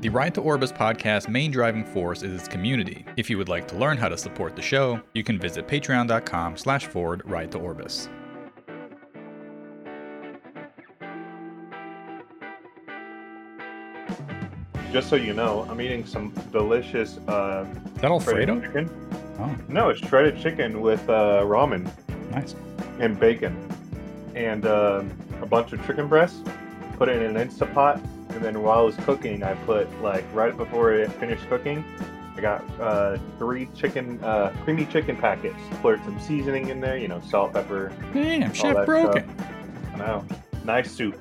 The Ride to Orbis podcast main driving force is its community. If you would like to learn how to support the show, you can visit patreon.com slash forward ride to Orbis. Just so you know, I'm eating some delicious uh, Is that Alfredo? chicken. Oh, No, it's shredded chicken with uh, ramen nice. and bacon, and um a bunch of chicken breasts. Put it in an Instapot, and then while I was cooking, I put like right before it finished cooking, I got uh, three chicken, uh, creamy chicken packets. Put some seasoning in there, you know, salt, pepper. Damn, Chef Broken. I know, nice soup.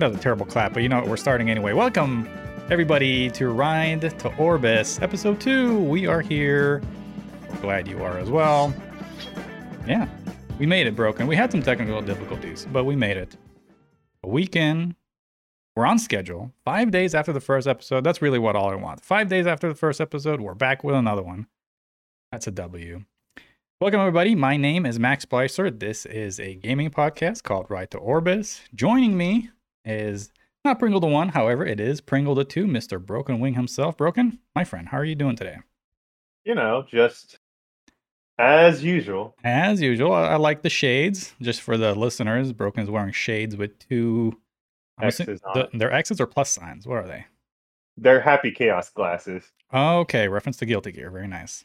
That was a terrible clap, but you know what? We're starting anyway. Welcome, everybody, to Ride to Orbis, episode two. We are here. We're glad you are as well. Yeah, we made it, Broken. We had some technical difficulties, but we made it. A weekend. We're on schedule. Five days after the first episode. That's really what all I want. Five days after the first episode, we're back with another one. That's a W. Welcome, everybody. My name is Max Splicer. This is a gaming podcast called Right to Orbis. Joining me is not Pringle the One, however, it is Pringle the Two, Mr. Broken Wing himself. Broken, my friend, how are you doing today? You know, just as usual. As usual, I, I like the shades. Just for the listeners, Broken is wearing shades with two I'm X's on the, it. they're X's or plus signs. What are they? They're happy chaos glasses. Okay, reference to Guilty Gear. Very nice.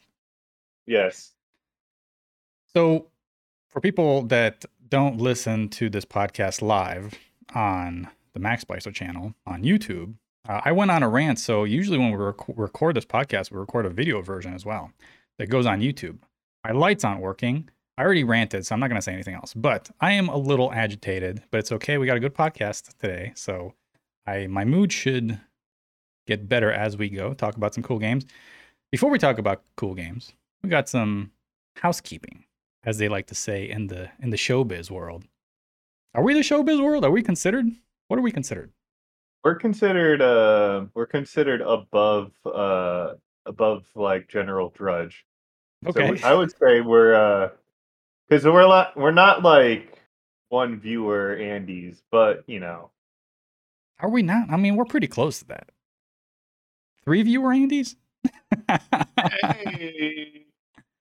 Yes. So, for people that don't listen to this podcast live on the Max Spicer channel on YouTube, uh, I went on a rant. So, usually when we rec- record this podcast, we record a video version as well that goes on YouTube. My lights aren't working. I already ranted, so I'm not going to say anything else. But I am a little agitated, but it's okay. We got a good podcast today, so I my mood should get better as we go. Talk about some cool games. Before we talk about cool games, we got some housekeeping as they like to say in the in the showbiz world. Are we the showbiz world? Are we considered? What are we considered? We're considered uh we're considered above uh above like general drudge. So Okay. we- I would say we're uh because we're not we're not like one viewer Andes, but you know Are we not? I mean, we're pretty close to that. Three viewer Andes?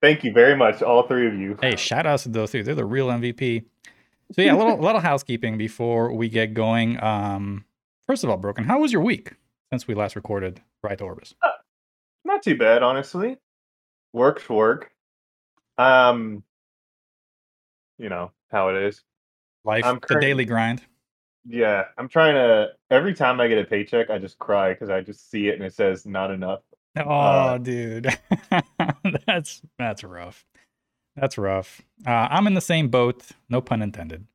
Thank you very much, all three of you. hey, shout outs to those three. They're the real MVP. So yeah, a little little housekeeping before we get going. Um, first of all, Broken, how was your week since we last recorded Right to Orbis? Not too bad, honestly. Work's work. Um you know how it is. Life, I'm the daily grind. Yeah, I'm trying to. Every time I get a paycheck, I just cry because I just see it and it says not enough. Oh, Uh, dude, that's that's rough. That's rough. Uh, I'm in the same boat, no pun intended.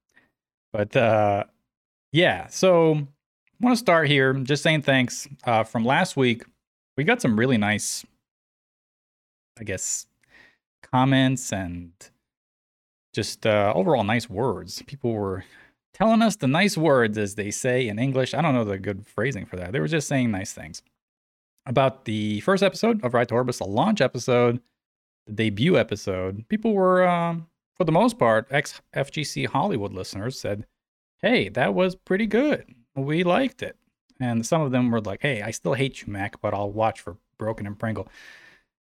But uh, yeah, so I want to start here just saying thanks. Uh, from last week, we got some really nice, I guess, comments and just uh, overall nice words. People were telling us the nice words, as they say in English. I don't know the good phrasing for that. They were just saying nice things about the first episode of Right to Orbis, the launch episode, the debut episode. People were, um, for the most part, ex FGC Hollywood listeners said, "Hey, that was pretty good. We liked it." And some of them were like, "Hey, I still hate you, Mac, but I'll watch for Broken and Pringle."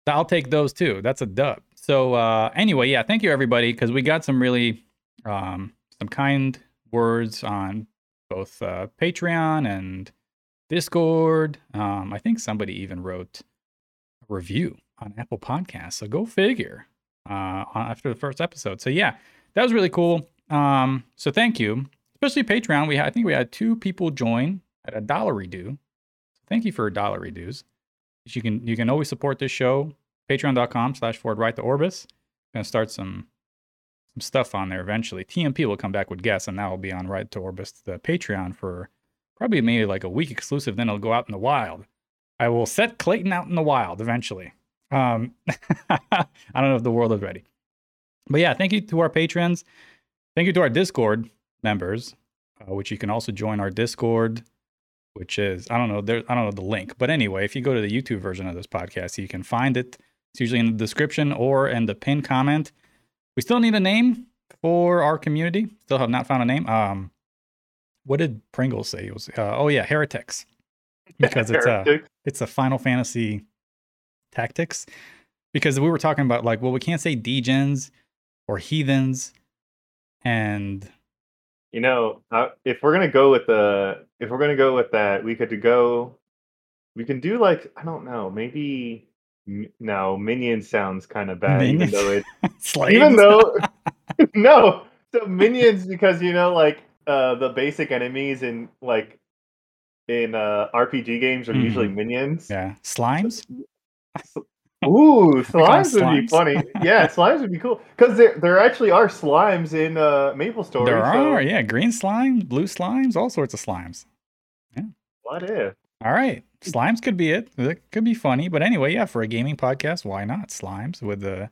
I'll take those too. That's a dub. So uh, anyway, yeah, thank you everybody because we got some really um, some kind words on both uh, Patreon and Discord. Um, I think somebody even wrote a review on Apple Podcasts. So go figure. Uh, after the first episode. So yeah, that was really cool. Um, so thank you, especially Patreon. We I think we had two people join at a dollar redo. Thank you for a dollar redues. You can you can always support this show. Patreon.com slash forward right to Orbis. Gonna start some some stuff on there eventually. TMP will come back with guests, and that will be on Right to Orbis, the Patreon for probably maybe like a week exclusive. Then it'll go out in the wild. I will set Clayton out in the wild eventually. Um, I don't know if the world is ready, but yeah, thank you to our patrons. Thank you to our Discord members, uh, which you can also join our Discord, which is I don't know there I don't know the link, but anyway, if you go to the YouTube version of this podcast, you can find it. It's usually in the description or in the pinned comment. We still need a name for our community. Still have not found a name. Um, what did Pringles say? It was uh, oh yeah, heretics. Because it's a it's a Final Fantasy tactics. Because we were talking about like, well, we can't say degens or heathens, and You know, uh, if we're gonna go with the, if we're gonna go with that, we could go. We can do like I don't know, maybe. No, minion sounds kind of bad, even though it, even though, no. So minions, because you know, like uh, the basic enemies in like in uh, RPG games are usually minions. yeah, slimes. Ooh, slimes would be funny. Yeah, slimes would be cool because there there actually are slimes in uh, Maple Story. There so are, yeah, green slimes, blue slimes, all sorts of slimes. Yeah. What if? All right, slimes could be it. That could be funny, but anyway, yeah, for a gaming podcast, why not slimes with the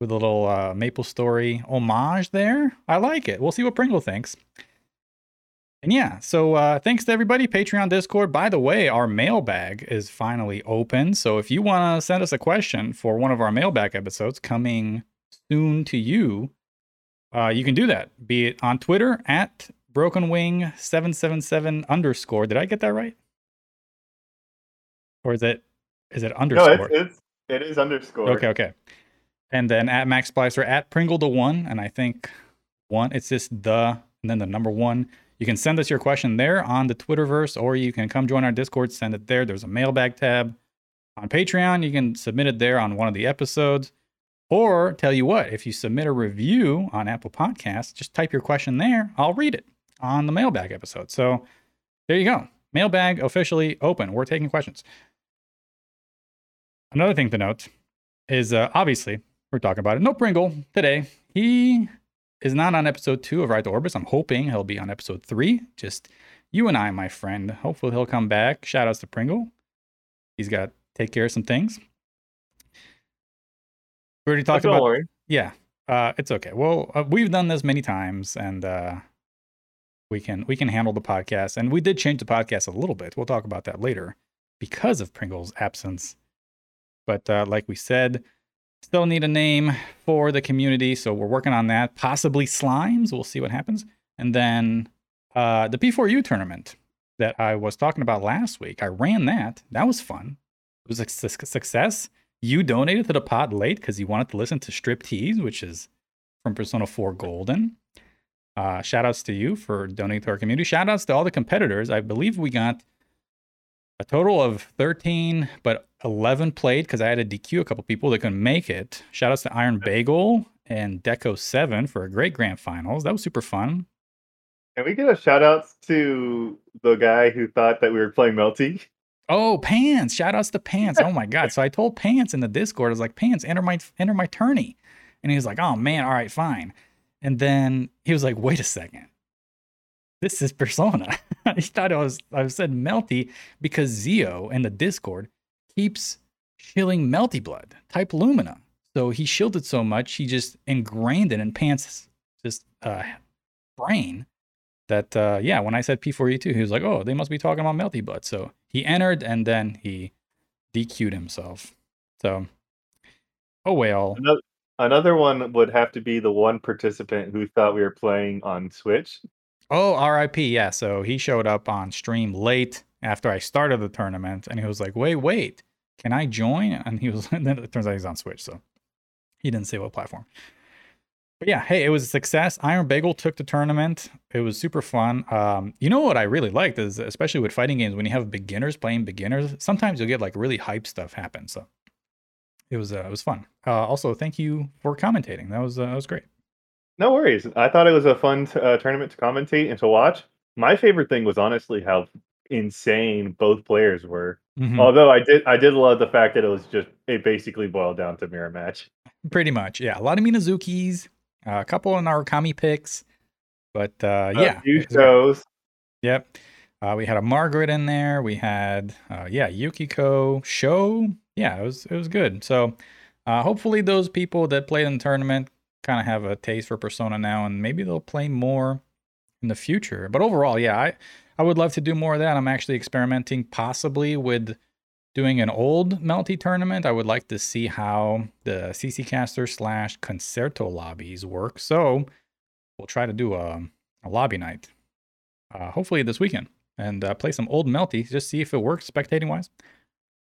with a little uh, Maple Story homage there? I like it. We'll see what Pringle thinks. And yeah, so uh, thanks to everybody, Patreon, Discord. By the way, our mailbag is finally open. So if you want to send us a question for one of our mailbag episodes coming soon to you, uh, you can do that. Be it on Twitter at brokenwing777 underscore. Did I get that right? Or is it is it No, underscore? it's, it's it is underscore. Okay, okay. And then at Max Splicer at Pringle to one, and I think one, it's just the and then the number one. You can send us your question there on the Twitterverse, or you can come join our Discord, send it there. There's a mailbag tab on Patreon. You can submit it there on one of the episodes. Or tell you what, if you submit a review on Apple Podcasts, just type your question there. I'll read it on the mailbag episode. So there you go. Mailbag officially open. We're taking questions. Another thing to note is uh, obviously we're talking about it. No Pringle today. He is not on episode two of Ride to Orbis. I'm hoping he'll be on episode three. Just you and I, my friend. Hopefully he'll come back. Shout outs to Pringle. He's got to take care of some things. We already talked about worry. yeah, uh, it's okay. Well, uh, we've done this many times, and uh, we can we can handle the podcast. And we did change the podcast a little bit. We'll talk about that later because of Pringle's absence. But uh, like we said, still need a name for the community, so we're working on that. Possibly slimes. We'll see what happens. And then uh, the P4U tournament that I was talking about last week. I ran that. That was fun. It was a su- success. You donated to the pot late because you wanted to listen to Strip Tease, which is from Persona 4 Golden. Uh, shout outs to you for donating to our community. Shout outs to all the competitors. I believe we got a total of 13, but 11 played because I had to DQ a couple people that couldn't make it. Shout outs to Iron Bagel and Deco 7 for a great grand finals. That was super fun. Can we get a shout out to the guy who thought that we were playing Melty? Oh, Pants! Shout outs to Pants. Oh my god. So I told Pants in the Discord, I was like, Pants, enter my enter my tourney. And he was like, Oh man, all right, fine. And then he was like, wait a second. This is Persona. he thought I was I said melty because Zio in the Discord keeps shilling melty blood, type Lumina. So he shielded so much, he just ingrained it in Pants' just uh brain that uh yeah, when I said P4U2, he was like, Oh, they must be talking about melty blood. So he entered and then he DQ'd himself. So oh well. Another one would have to be the one participant who thought we were playing on Switch. Oh, RIP. Yeah. So he showed up on stream late after I started the tournament and he was like, wait, wait, can I join? And he was, and then it turns out he's on Switch. So he didn't say what platform. But yeah, hey, it was a success. Iron Bagel took the tournament. It was super fun. Um, you know what I really liked is, especially with fighting games, when you have beginners playing beginners, sometimes you'll get like really hype stuff happen. So it was, uh, it was fun. Uh, also, thank you for commentating. That was, uh, that was great. No worries. I thought it was a fun uh, tournament to commentate and to watch. My favorite thing was honestly how insane both players were. Mhm. Although I did, I did love the fact that it was just it basically boiled down to mirror match. Pretty much, yeah. A lot of Minazukis, uh, a couple of Narukami picks, but uh, yeah, a few it was great. shows. Yep. Uh, we had a Margaret in there. We had, uh, yeah, Yukiko show. Yeah, it was it was good. So uh, hopefully those people that played in the tournament kind of have a taste for Persona now, and maybe they'll play more in the future. But overall, yeah, I I would love to do more of that. I'm actually experimenting possibly with doing an old Melty tournament. I would like to see how the CC caster slash concerto lobbies work. So we'll try to do a, a lobby night uh, hopefully this weekend and uh, play some old melty, just see if it works spectating wise.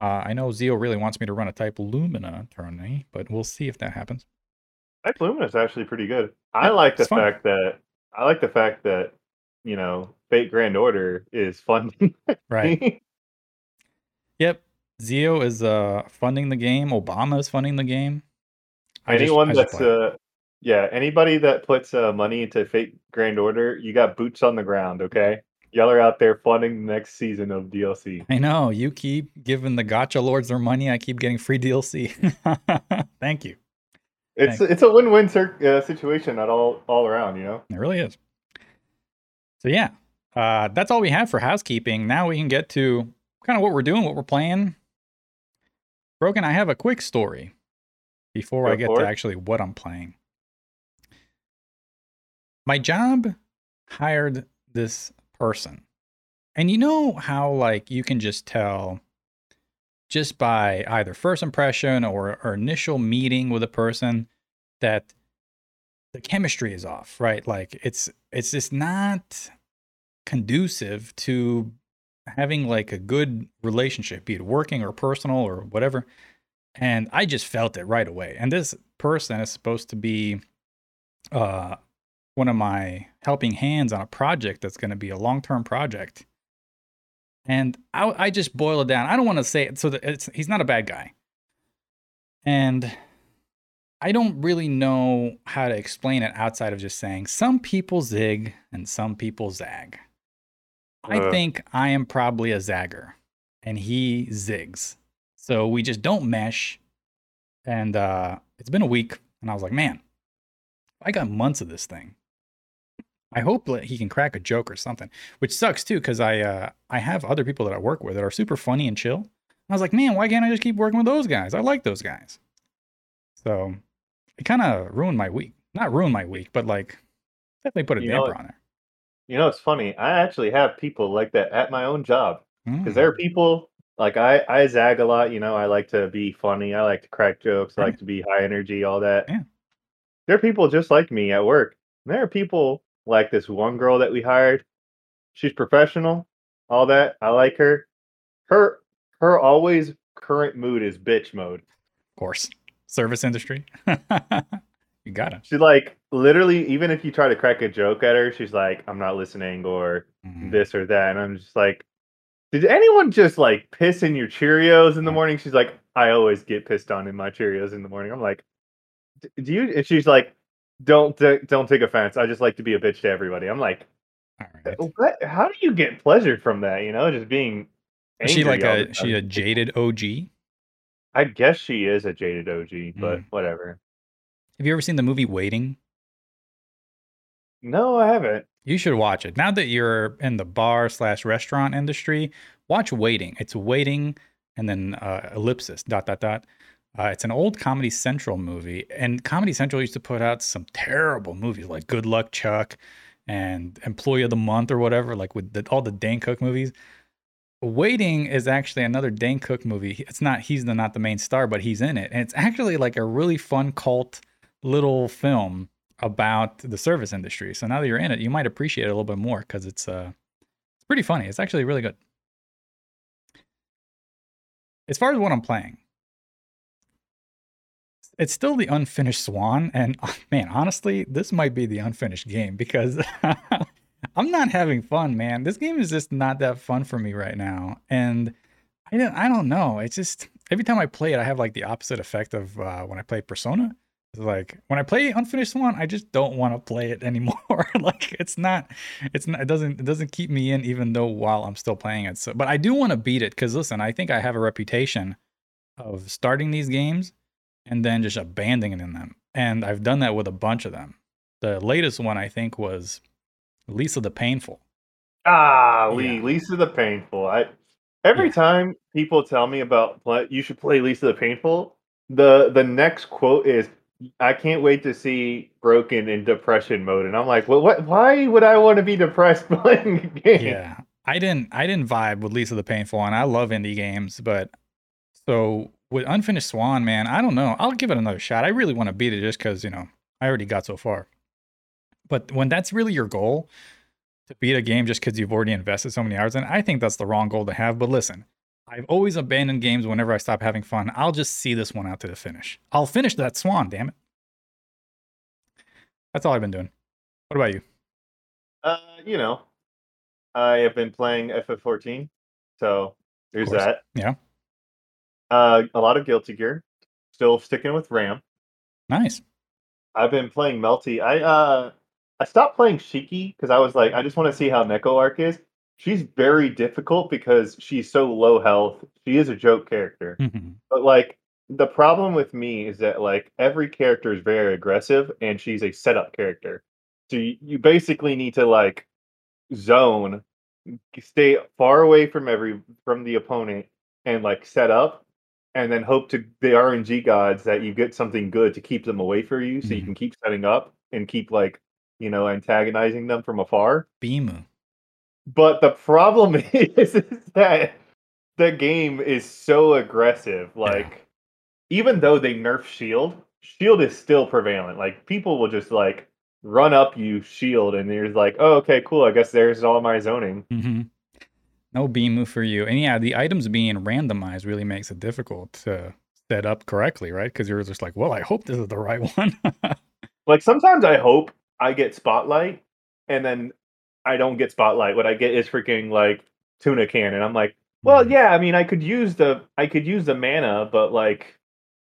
Uh, I know Zio really wants me to run a type Lumina tourney, but we'll see if that happens. Lumina is actually pretty good. I Yeah, like the fun. fact that I like the fact that you know Fate Grand Order is funding. Right. Yep. Zio is uh funding the game. Obama is funding the game. I Anyone just that's uh yeah, anybody that puts uh, money into Fate Grand Order, you got boots on the ground, okay? Y'all are out there funding the next season of DLC. I know you keep giving the gacha lords their money. I keep getting free DLC. Thank you. It's it's a win-win uh, situation, not all all around, you know. It really is. So yeah, uh, that's all we have for housekeeping. Now we can get to kind of what we're doing, what we're playing. Broken, I have a quick story before I get to it. actually what I'm playing. My job hired this person. And you know how like you can just tell just by either first impression or, or initial meeting with a person that the chemistry is off, right? Like it's it's just not conducive to having like a good relationship, be it working or personal or whatever. And I just felt it right away. And this person is supposed to be uh one of my helping hands on a project that's going to be a long-term project. And I, I just boil it down. I don't want to say it so that it's he's not a bad guy. And I don't really know how to explain it outside of just saying some people zig and some people zag. I Uh. think I am probably a zagger and he zigs. So we just don't mesh. And uh, it's been a week and I was like, man, I got months of this thing. I hope that he can crack a joke or something, which sucks too because I uh, I have other people that I work with that are super funny and chill. I was like, man, why can't I just keep working with those guys? I like those guys. So it kind of ruined my week. Not ruined my week, but like definitely put a You damper what? on there. You know, it's funny. I actually have people like that at my own job because Mm, there are people like I I zag a lot. You know, I like to be funny. I like to crack jokes. I like to be high energy. All that. Yeah. There are people just like me at work. And there are people like this one girl that we hired. She's professional. All that. I like her. Her her always current mood is bitch mode. of course, service industry. you gotta. She like literally even if you try to crack a joke at her, she's like, I'm not listening or Mm, this or that. And I'm just like, did anyone just like piss in your Cheerios in the morning? She's like, I always get pissed on in my Cheerios in the morning. I'm like, do you? And she's like, don't don't take offense. I just like to be a bitch to everybody. I'm like, all right. what? How do you get pleasure from that? You know, just being. Is she like a she a jaded OG? I guess she is a jaded OG, but Mm. whatever. Have you ever seen the movie Waiting? No, I haven't. You should watch it. Now that you're in the bar slash restaurant industry, watch Waiting. It's Waiting and then uh, ellipsis dot dot dot. Uh, it's an old Comedy Central movie, and Comedy Central used to put out some terrible movies like Good Luck Chuck and Employee of the Month or whatever, like with the, all the Dane Cook movies. Waiting is actually another Dane Cook movie. It's not he's the not the main star, but he's in it, and it's actually like a really fun cult little film about the service industry. So now that you're in it, you might appreciate it a little bit more because it's uh it's pretty funny. It's actually really good. As far as what I'm playing, it's still the unfinished Swan, and man, honestly, this might be the unfinished game because I'm not having fun, man. This game is just not that fun for me right now, and I don't, I don't know. It's just every time I play it, I have like the opposite effect of uh, when I play Persona. It's like when I play Unfinished Swan, I just don't want to play it anymore. like it's not, it's not, it doesn't, it doesn't keep me in even though while I'm still playing it. So, but I do want to beat it because listen, I think I have a reputation of starting these games and then just abandoning them, and I've done that with a bunch of them. The latest one I think was Lisa the Painful. Ah, Lee, Yeah. Lisa the Painful. I every Yeah. time people tell me about play, you should play Lisa the Painful, the the next quote is I can't wait to see Broken in depression mode. And I'm like, well, what why would I want to be depressed playing a game? Yeah, I didn't I didn't vibe with Lisa the Painful, and I love indie games, but so with Unfinished Swan, man, I don't know. I'll give it another shot. I really want to beat it just because you know I already got so far. But when that's really your goal to beat a game just because you've already invested so many hours in. I think that's the wrong goal to have. But listen, I've always abandoned games whenever I stop having fun. I'll just see this one out to the finish. I'll finish that swan, damn it. That's all I've been doing. What about you? Uh, you know, I have been playing FF14, so there's that. Yeah. Uh, a lot of Guilty Gear. Still sticking with Ram. Nice. I've been playing Melty. I uh, I stopped playing Shiki because I was like, I just want to see how Neko Arc is. She's very difficult because she's so low health. She is a joke character. Mhm. But like the problem with me is that like every character is very aggressive and she's a setup character. So you, you basically need to like zone, stay far away from every from the opponent and like set up and then hope to the RNG gods that you get something good to keep them away from you so you Mhm. can keep setting up and keep like, you know, antagonizing them from afar. Bimu. But the problem is, is that the game is so aggressive. Like, even though they nerf shield, shield is still prevalent. Like, people will just like run up you shield, and you're like, oh, okay, cool. I guess there's all my zoning. hmm No Bimu for you. And yeah, the items being randomized really makes it difficult to set up correctly, right? Because you're just like, well, I hope this is the right one. Like, sometimes I hope I get spotlight, and then I don't get spotlight. What I get is freaking like tuna can, and I'm like, well, Mhm. yeah. I mean, I could use the I could use the mana, but like,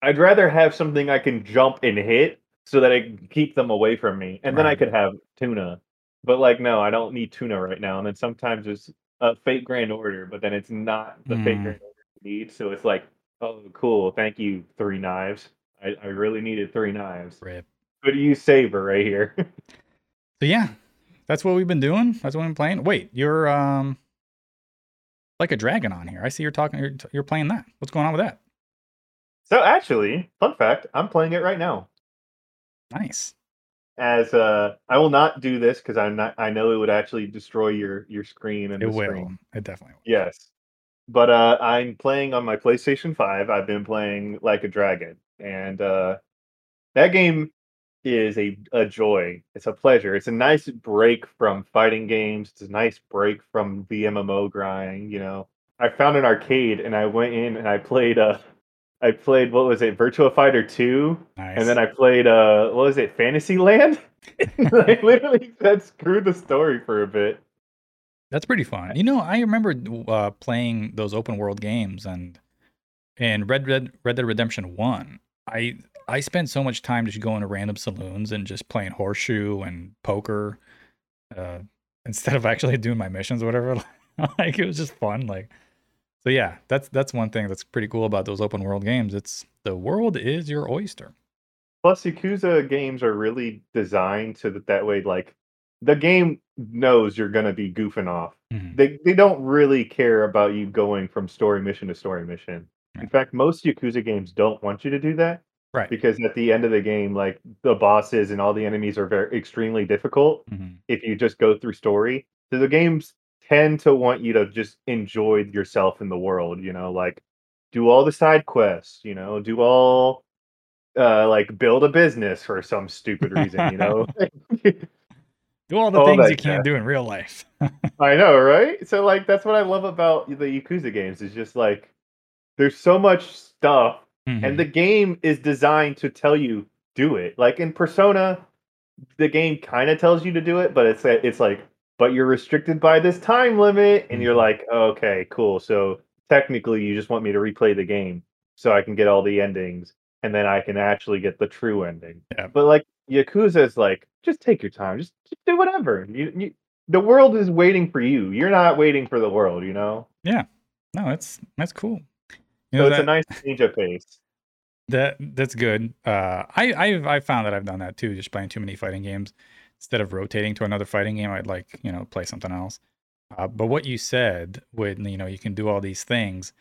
I'd rather have something I can jump and hit so that I can keep them away from me, and then I could have tuna. But like, no, I don't need tuna right now. And then sometimes there's a fake grand order, but then it's not the fake Mm. grand order you need. So it's like, oh, cool, thank you, three knives. I, I really needed three knives. Rip. Good use saber right here. So yeah, that's what we've been doing. That's what we've been playing. Wait, you're um like a dragon on here. I see you're talking. You're, you're playing that. What's going on with that? so actually, fun fact, I'm playing it right now. Nice. As uh, I will not do this because I'm not. I know it would actually destroy your your screen and It will. screen. It definitely will. Yes. But uh, I'm playing on my PlayStation 5. I've been playing Like a Dragon. And uh, that game is a, a joy. It's a pleasure. It's a nice break from fighting games. It's a nice break from the MMO grind, you know. I found an arcade and I went in and I played uh I played what was it, Virtua Fighter 2, Nice. and then I played uh what was it, Fantasyland? I literally said screw the story for a bit. That's pretty fun. You know, I remember uh, playing those open world games and in Red Red Red Dead Redemption One. I I spent so much time just going to random saloons and just playing horseshoe and poker, uh, instead of actually doing my missions or whatever. like it was just fun. Like so, yeah. That's that's one thing that's pretty cool about those open world games. It's the world is your oyster. Plus, Yakuza games are really designed so that that way, like, the game knows you're gonna be goofing off. Mhm. They they don't really care about you going from story mission to story mission. In fact, most Yakuza games don't want you to do that Right. because at the end of the game, like the bosses and all the enemies are very extremely difficult Mhm. if you just go through story. So the games tend to want you to just enjoy yourself in the world, you know, like do all the side quests, you know, do all uh like build a business for some stupid reason, you know. Do all the All things you can't do in real life. I know, right? So like that's what I love about the Yakuza games is just like there's so much stuff Mhm. and the game is designed to tell you do it. Like in Persona, the game kind of tells you to do it, but it's it's like but you're restricted by this time limit and you're Mhm. like, okay, cool. So technically you just want me to replay the game so I can get all the endings and then I can actually get the true ending. Yeah. But like Yakuza is like just take your time. Just, just do whatever. You, you the world is waiting for you. You're not waiting for the world, you know? Yeah. No, it's that's cool. You So know, it's a nice change of pace. That that's good. Uh, I I've I found that I've done that too, just playing too many fighting games. Instead of rotating to another fighting game, I'd like you know play something else. Uh, but what you said, when you know you can do all these things,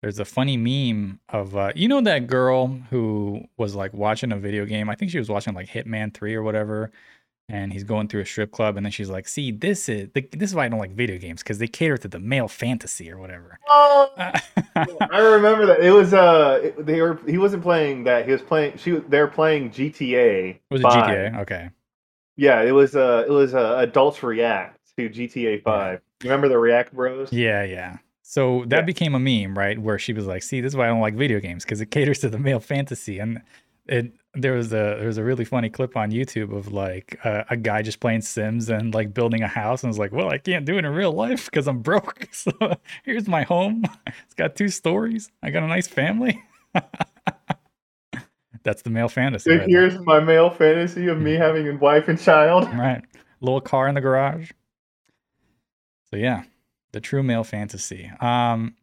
there's a funny meme of uh, you know that girl who was like watching a video game. I think she was watching like Hitman Three or whatever, and he's going through a strip club, and then she's like, "See, this is the, this is why I don't like video games because they cater to the male fantasy or whatever." Oh, I remember that. It was uh it- they were he wasn't playing that. He was playing she was- they were playing GTA. was it 5. GTA? Okay. Yeah, it was uh it was uh, Adults React. to GTA 5. Remember the React Bros? Yeah, yeah. So that Yeah. became a meme, right? Where she was like, "See, this is why I don't like video games because it caters to the male fantasy." And it there was a there was a really funny clip on YouTube of like a, a guy just playing Sims and like building a house, and was like, "Well, I can't do it in real life because I'm broke. So here's my home. It's got two stories. I got a nice family." That's the male fantasy. Right there. here's my male fantasy of me having a wife and child. Right. Little car in the garage. So yeah, the true male fantasy. Um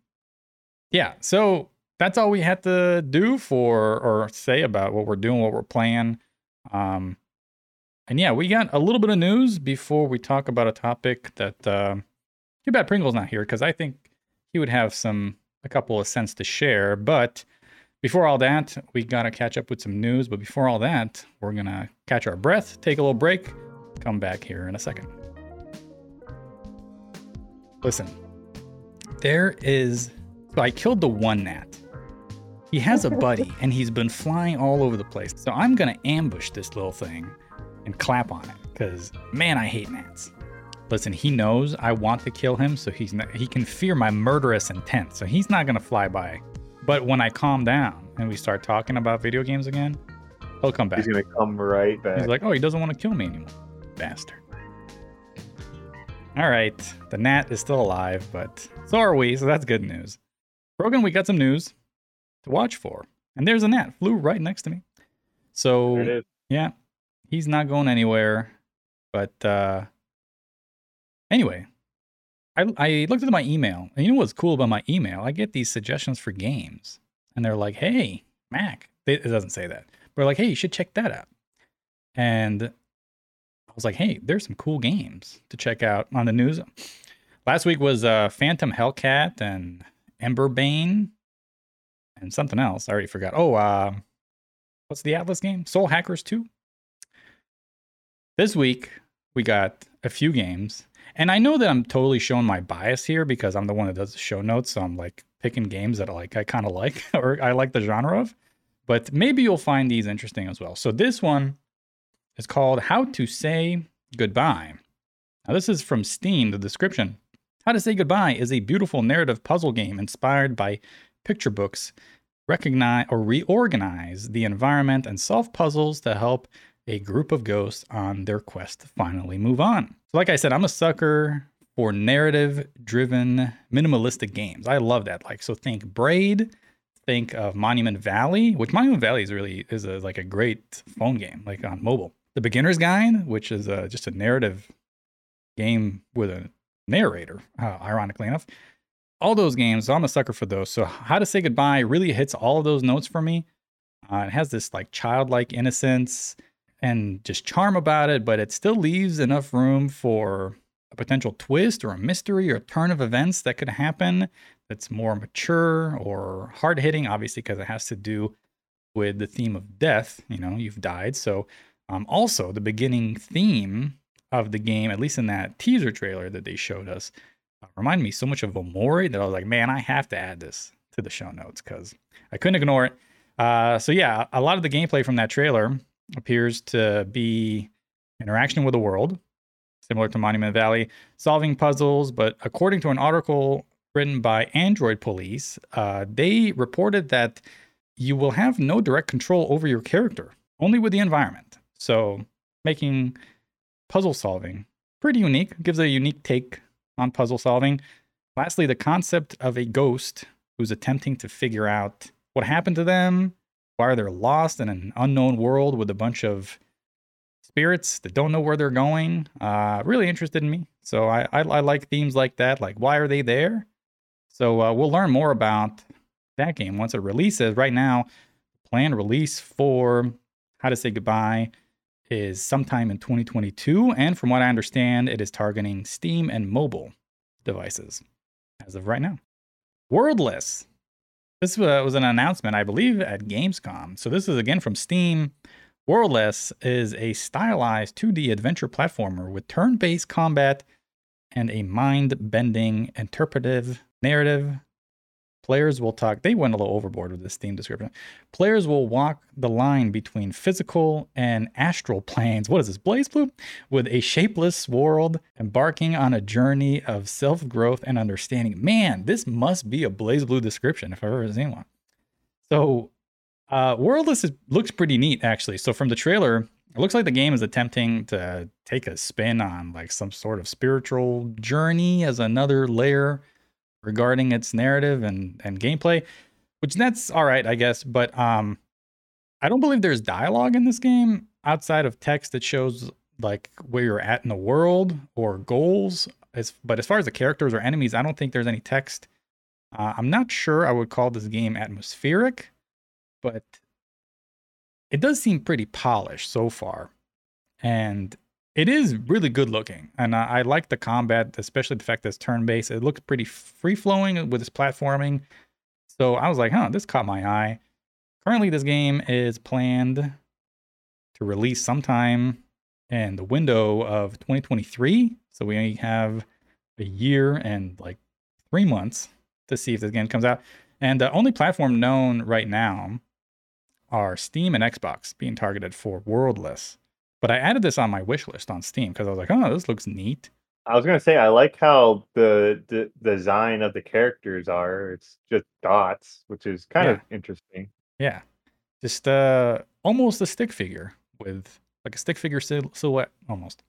yeah, so that's all we had to do for or say about what we're doing, what we're playing. Um and yeah, we got a little bit of news before we talk about a topic that uh too bad Pringle's not here because I think he would have some a couple of cents to share, but before all that, we got to catch up with some news. But before all that, we're going to catch our breath, take a little break, come back here in a second. Listen, there is. So I killed the one gnat. He has a buddy, and he's been flying all over the place. So I'm going to ambush this little thing and clap on it because, man, I hate gnats. Listen, he knows I want to kill him, so he's not, he can fear my murderous intent. So he's not gonna fly by. But when I calm down and we start talking about video games again, he'll come back. He's gonna come right back. He's like, oh, he doesn't want to kill me anymore. Bastard. All right. The gnat is still alive, but so are we, so that's good news. Broken, we got some news to watch for. And there's a gnat, flew right next to me. So there it is. yeah, he's not going anywhere. But uh anyway, I I looked at my email, and you know what's cool about my email? I get these suggestions for games, and they're like, "Hey, Mac," it doesn't say that, but like, "Hey, you should check that out." And I was like, "Hey, there's some cool games to check out on the news." Last week was uh, Phantom Hellcat and Emberbane and something else. I already forgot. Oh, uh, what's the Atlus game? Soul Hackers 2. This week, we got a few games. And I know that I'm totally showing my bias here because I'm the one that does the show notes. So I'm like picking games that like I kind of like or I like the genre of. But maybe you'll find these interesting as well. So this one is called How to Say Goodbye. Now this is from Steam, the description. How to Say Goodbye is a beautiful narrative puzzle game inspired by picture books. Recognize or reorganize the environment and solve puzzles to help a group of ghosts on their quest to finally move on. So, like I said, I'm a sucker for narrative driven minimalistic games. I love that. Like, so think Braid, think of Monument Valley, which Monument Valley is really is a, like a great phone game, like on mobile. The Beginner's Guide, which is uh just a narrative game with a narrator, uh, ironically enough. All those games, I'm a sucker for those. So, How to Say Goodbye really hits all of those notes for me. Uh, it has this like childlike innocence and just charm about it, but it still leaves enough room for a potential twist or a mystery or a turn of events that could happen that's more mature or hard hitting, obviously, because it has to do with the theme of death. You know, you've died. So, um, also, the beginning theme of the game, at least in that teaser trailer that they showed us, uh, reminded me so much of Omori that I was like, man, I have to add this to the show notes because I couldn't ignore it. Uh, so, yeah, a lot of the gameplay from that trailer appears to be interaction with the world, similar to Monument Valley, solving puzzles. But according to an article written by Android Police, uh, they reported that you will have no direct control over your character, only with the environment. So making puzzle solving pretty unique, gives a unique take on puzzle solving. Lastly, the concept of a ghost who's attempting to figure out what happened to them, why are they're lost in an unknown world with a bunch of spirits that don't know where they're going. Uh, really interested in me. So I, I, I like themes like that. Like, why are they there? So uh, we'll learn more about that game once it releases. Right now, planned release for How to Say Goodbye is sometime in 2022. And from what I understand, it is targeting Steam and mobile devices as of right now. Worldless. This was an announcement, I believe, at Gamescom. So this is again from Steam. Worldless is a stylized 2D adventure platformer with turn based combat and a mind bending interpretive narrative Players will talk, they went a little overboard with this theme description. Players will walk the line between physical and astral planes. What is this, BlazBlue? With a shapeless world, embarking on a journey of self growth and understanding. Man, this must be a BlazBlue description if I've ever seen one. So, uh, Worldless is, looks pretty neat, actually. So, from the trailer, it looks like the game is attempting to take a spin on like some sort of spiritual journey as another layer regarding its narrative and and gameplay, which that's all right, I guess. But um, I don't believe there's dialogue in this game outside of text that shows like where you're at in the world or goals. As but as far as the characters or enemies, I don't think there's any text. Uh, I'm not sure I would call this game atmospheric, but it does seem pretty polished so far. And it is really good looking, and I, I like the combat, especially the fact that it's turn based. It looks pretty free flowing with its platforming. So I was like, huh, this caught my eye. Currently, this game is planned to release sometime in the window of 2023. So we only have a year and like three months to see if this game comes out. And the only platform known right now are Steam and Xbox being targeted for Worldless. But I added this on my wish list on Steam because I was like, oh, this looks neat. I was gonna say I like how the, the design of the characters are. It's just dots, which is kind of interesting. Yeah, just uh, almost a stick figure with like a stick figure sil- silhouette almost.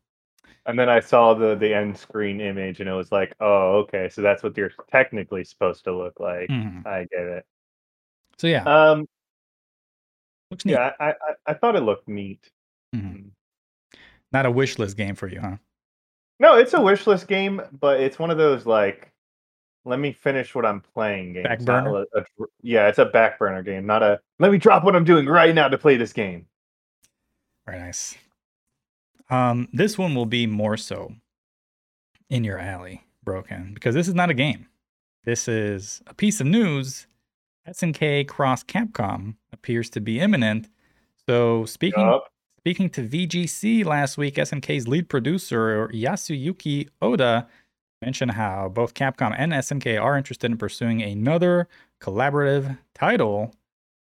And then I saw the the end screen image, and it was like, oh, okay, so that's what you're technically supposed to look like. Mhm. I get it. So yeah, Um, looks neat. yeah, I, I I thought it looked neat. Mhm. Not a wish list game for you, huh? No, it's a wish list game, but it's one of those like, let me finish what I'm playing games. Back burner? a- a yeah, it's a back burner game, not a let me drop what I'm doing right now to play this game. Very nice. Um, this one will be more so in your alley, Broken, because this is not a game. This is a piece of news. SNK cross Capcom appears to be imminent. So speaking Yup. Speaking to VGC last week, SNK's lead producer Yasuyuki Oda mentioned how both Capcom and SNK are interested in pursuing another collaborative title.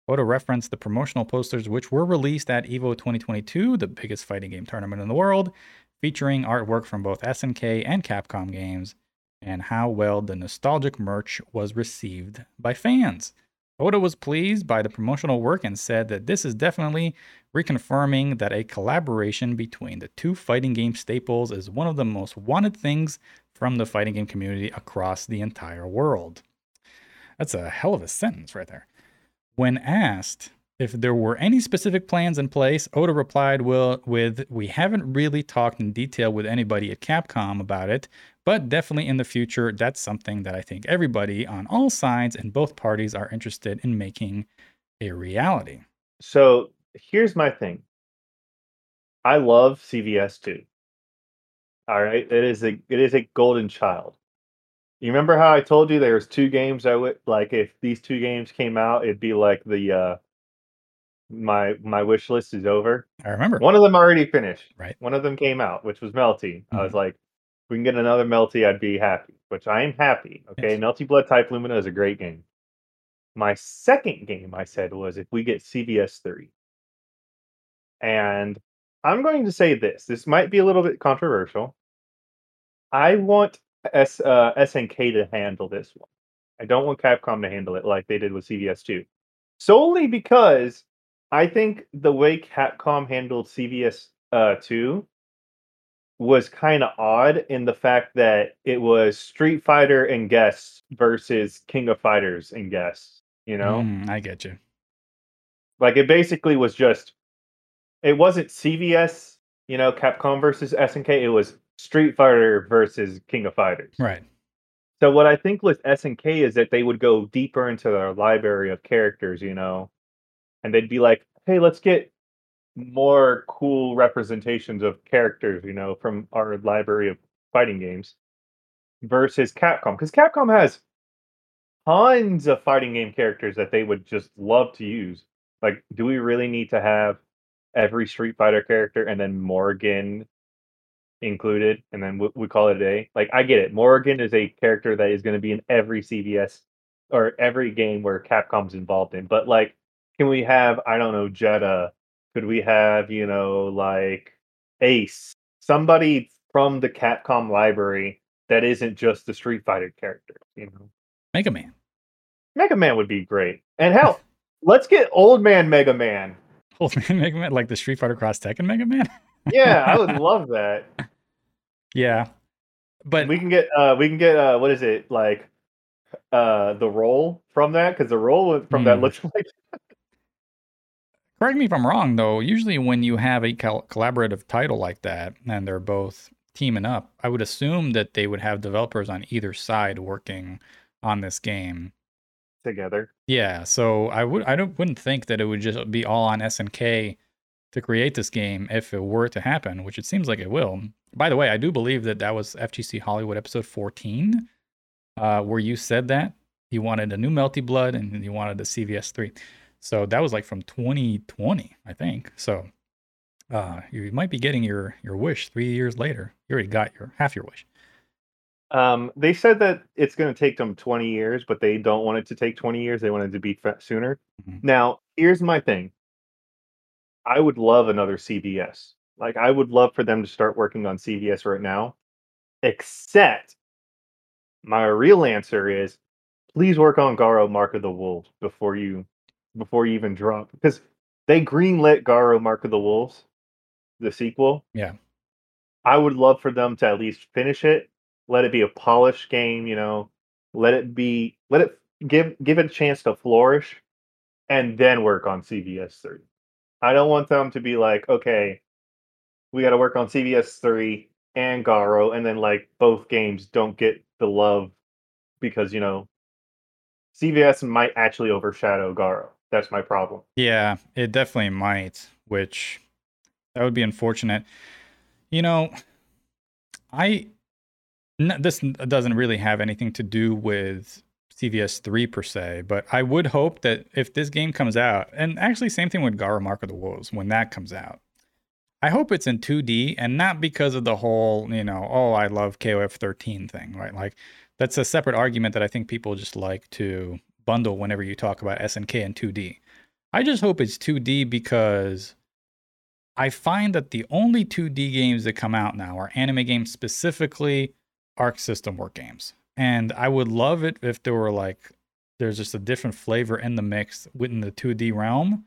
Oda referenced the promotional posters which were released at EVO 2022, the biggest fighting game tournament in the world, featuring artwork from both SNK and Capcom games, and how well the nostalgic merch was received by fans. Oda was pleased by the promotional work and said that this is definitely reconfirming that a collaboration between the two fighting game staples is one of the most wanted things from the fighting game community across the entire world. That's a hell of a sentence right there. When asked if there were any specific plans in place, Oda replied well, with, We haven't really talked in detail with anybody at Capcom about it, but definitely in the future, that's something that I think everybody on all sides and both parties are interested in making a reality. So here's my thing. I love CVS too. All right, it is a it is a golden child. You remember how I told you there was two games I would like if these two games came out, it'd be like the uh my my wish list is over. I remember. One of them already finished. Right. One of them came out, which was Melty. I was Mhm. like, we can get another Melty, I'd be happy. Which I am happy. Okay, Yes. Melty Blood Type Lumina is a great game. My second game I said was if we get CVS three. And I'm going to say this. This might be a little bit controversial. I want S uh, SNK to handle this one. I don't want Capcom to handle it like they did with CVS 2. Solely because I think the way Capcom handled CVS uh, 2 was kind of odd in the fact that it was Street Fighter and guests versus King of Fighters and guests, you know? Mm, I get you. Like it basically was just it wasn't CVS, you know, Capcom versus SNK, it was Street Fighter versus King of Fighters. Right. So what I think with SNK is that they would go deeper into their library of characters, you know, and they'd be like, "Hey, let's get more cool representations of characters, you know, from our library of fighting games." Versus Capcom, because Capcom has tons of fighting game characters that they would just love to use. Like, do we really need to have every Street Fighter character and then Morrigan included, and then we, we call it a day. Like I get it. Morrigan is a character that is going to be in every CVS or every game where Capcom's involved in, but like, can we have I don't know Jedah? Could we have you know like Ace? Somebody from the Capcom library that isn't just the Street Fighter character. You know, Mega Man. Mega Man would be great, and hell, let's get Old Man Mega Man. Old Man Mega Man, like the Street Fighter Cross Tekken Mega Man. Yeah, I would love that. yeah, but we can get uh we can get uh what is it like uh the role from that because the role from that Hmm. looks like correct me if I'm wrong though. Usually, when you have a col- collaborative title like that, and they're both teaming up, I would assume that they would have developers on either side working on this game. together. Yeah, so I would I don't wouldn't think that it would just be all on SNK to create this game if it were to happen, which it seems like it will. By the way, I do believe that that was FGC Hollywood episode 14, uh, where you said that you wanted a new Melty Blood and you wanted the CVS 3. So that was like from 2020, I think. So uh, you might be getting your your wish three years later. You already got your half your wish. Um, they said that it's going to take them 20 years, but they don't want it to take 20 years. They want it to be sooner. Mhm. Now, here's my thing. I would love another CVS. Like, I would love for them to start working on CVS right now. Except, my real answer is, please work on Garou Mark of the Wolves before you, before you even drop, because they greenlit Garou Mark of the Wolves, the sequel. Yeah. I would love for them to at least finish it, let it be a polished game, you know, let it be, let it give give it a chance to flourish, and then work on CVS three. I don't want them to be like, okay, we got to work on CVS three and Garou, and then like both games don't get the love because you know CVS might actually overshadow Garou. That's my problem. Yeah, it definitely might, which that would be unfortunate. You know, I n- this doesn't really have anything to do with CVS 3 per se, but I would hope that if this game comes out, and actually same thing with Garou Mark of the Wolves when that comes out. I hope it's in 2D and not because of the whole, you know, oh, I love KOF 13 thing, right? Like that's a separate argument that I think people just like to bundle whenever you talk about SNK and 2D. I just hope it's 2D because I find that the only 2D games that come out now are anime games, specifically Arc System Work games. And I would love it if there were like, there's just a different flavor in the mix within the 2D realm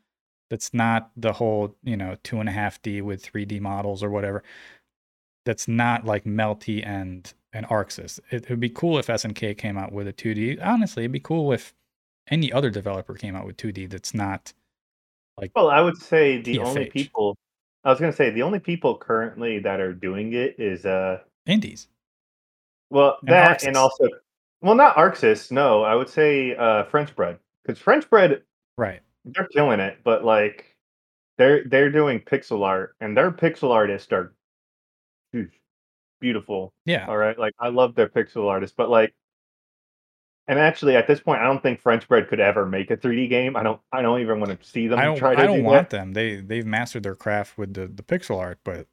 that's not the whole, you know, two and a half D with 3D models or whatever. That's not like Melty and and Arcsys. It would be cool if SNK came out with a 2D. Honestly, it'd be cool if any other developer came out with 2D that's not like Well, I would say the only people I was gonna say the only people currently that are doing it is uh indies. well And that and also well not Arcsys, no, I would say uh French bread. Because French bread Right. they're killing it, but like they're they're doing pixel art and their pixel artists are beautiful. Yeah. All right. Like I love their pixel artists, but like and actually at this point I don't think French bread could ever make a 3D game. I don't I don't even want to see them I don't try to I don't do want that. them. They they've mastered their craft with the, the pixel art, but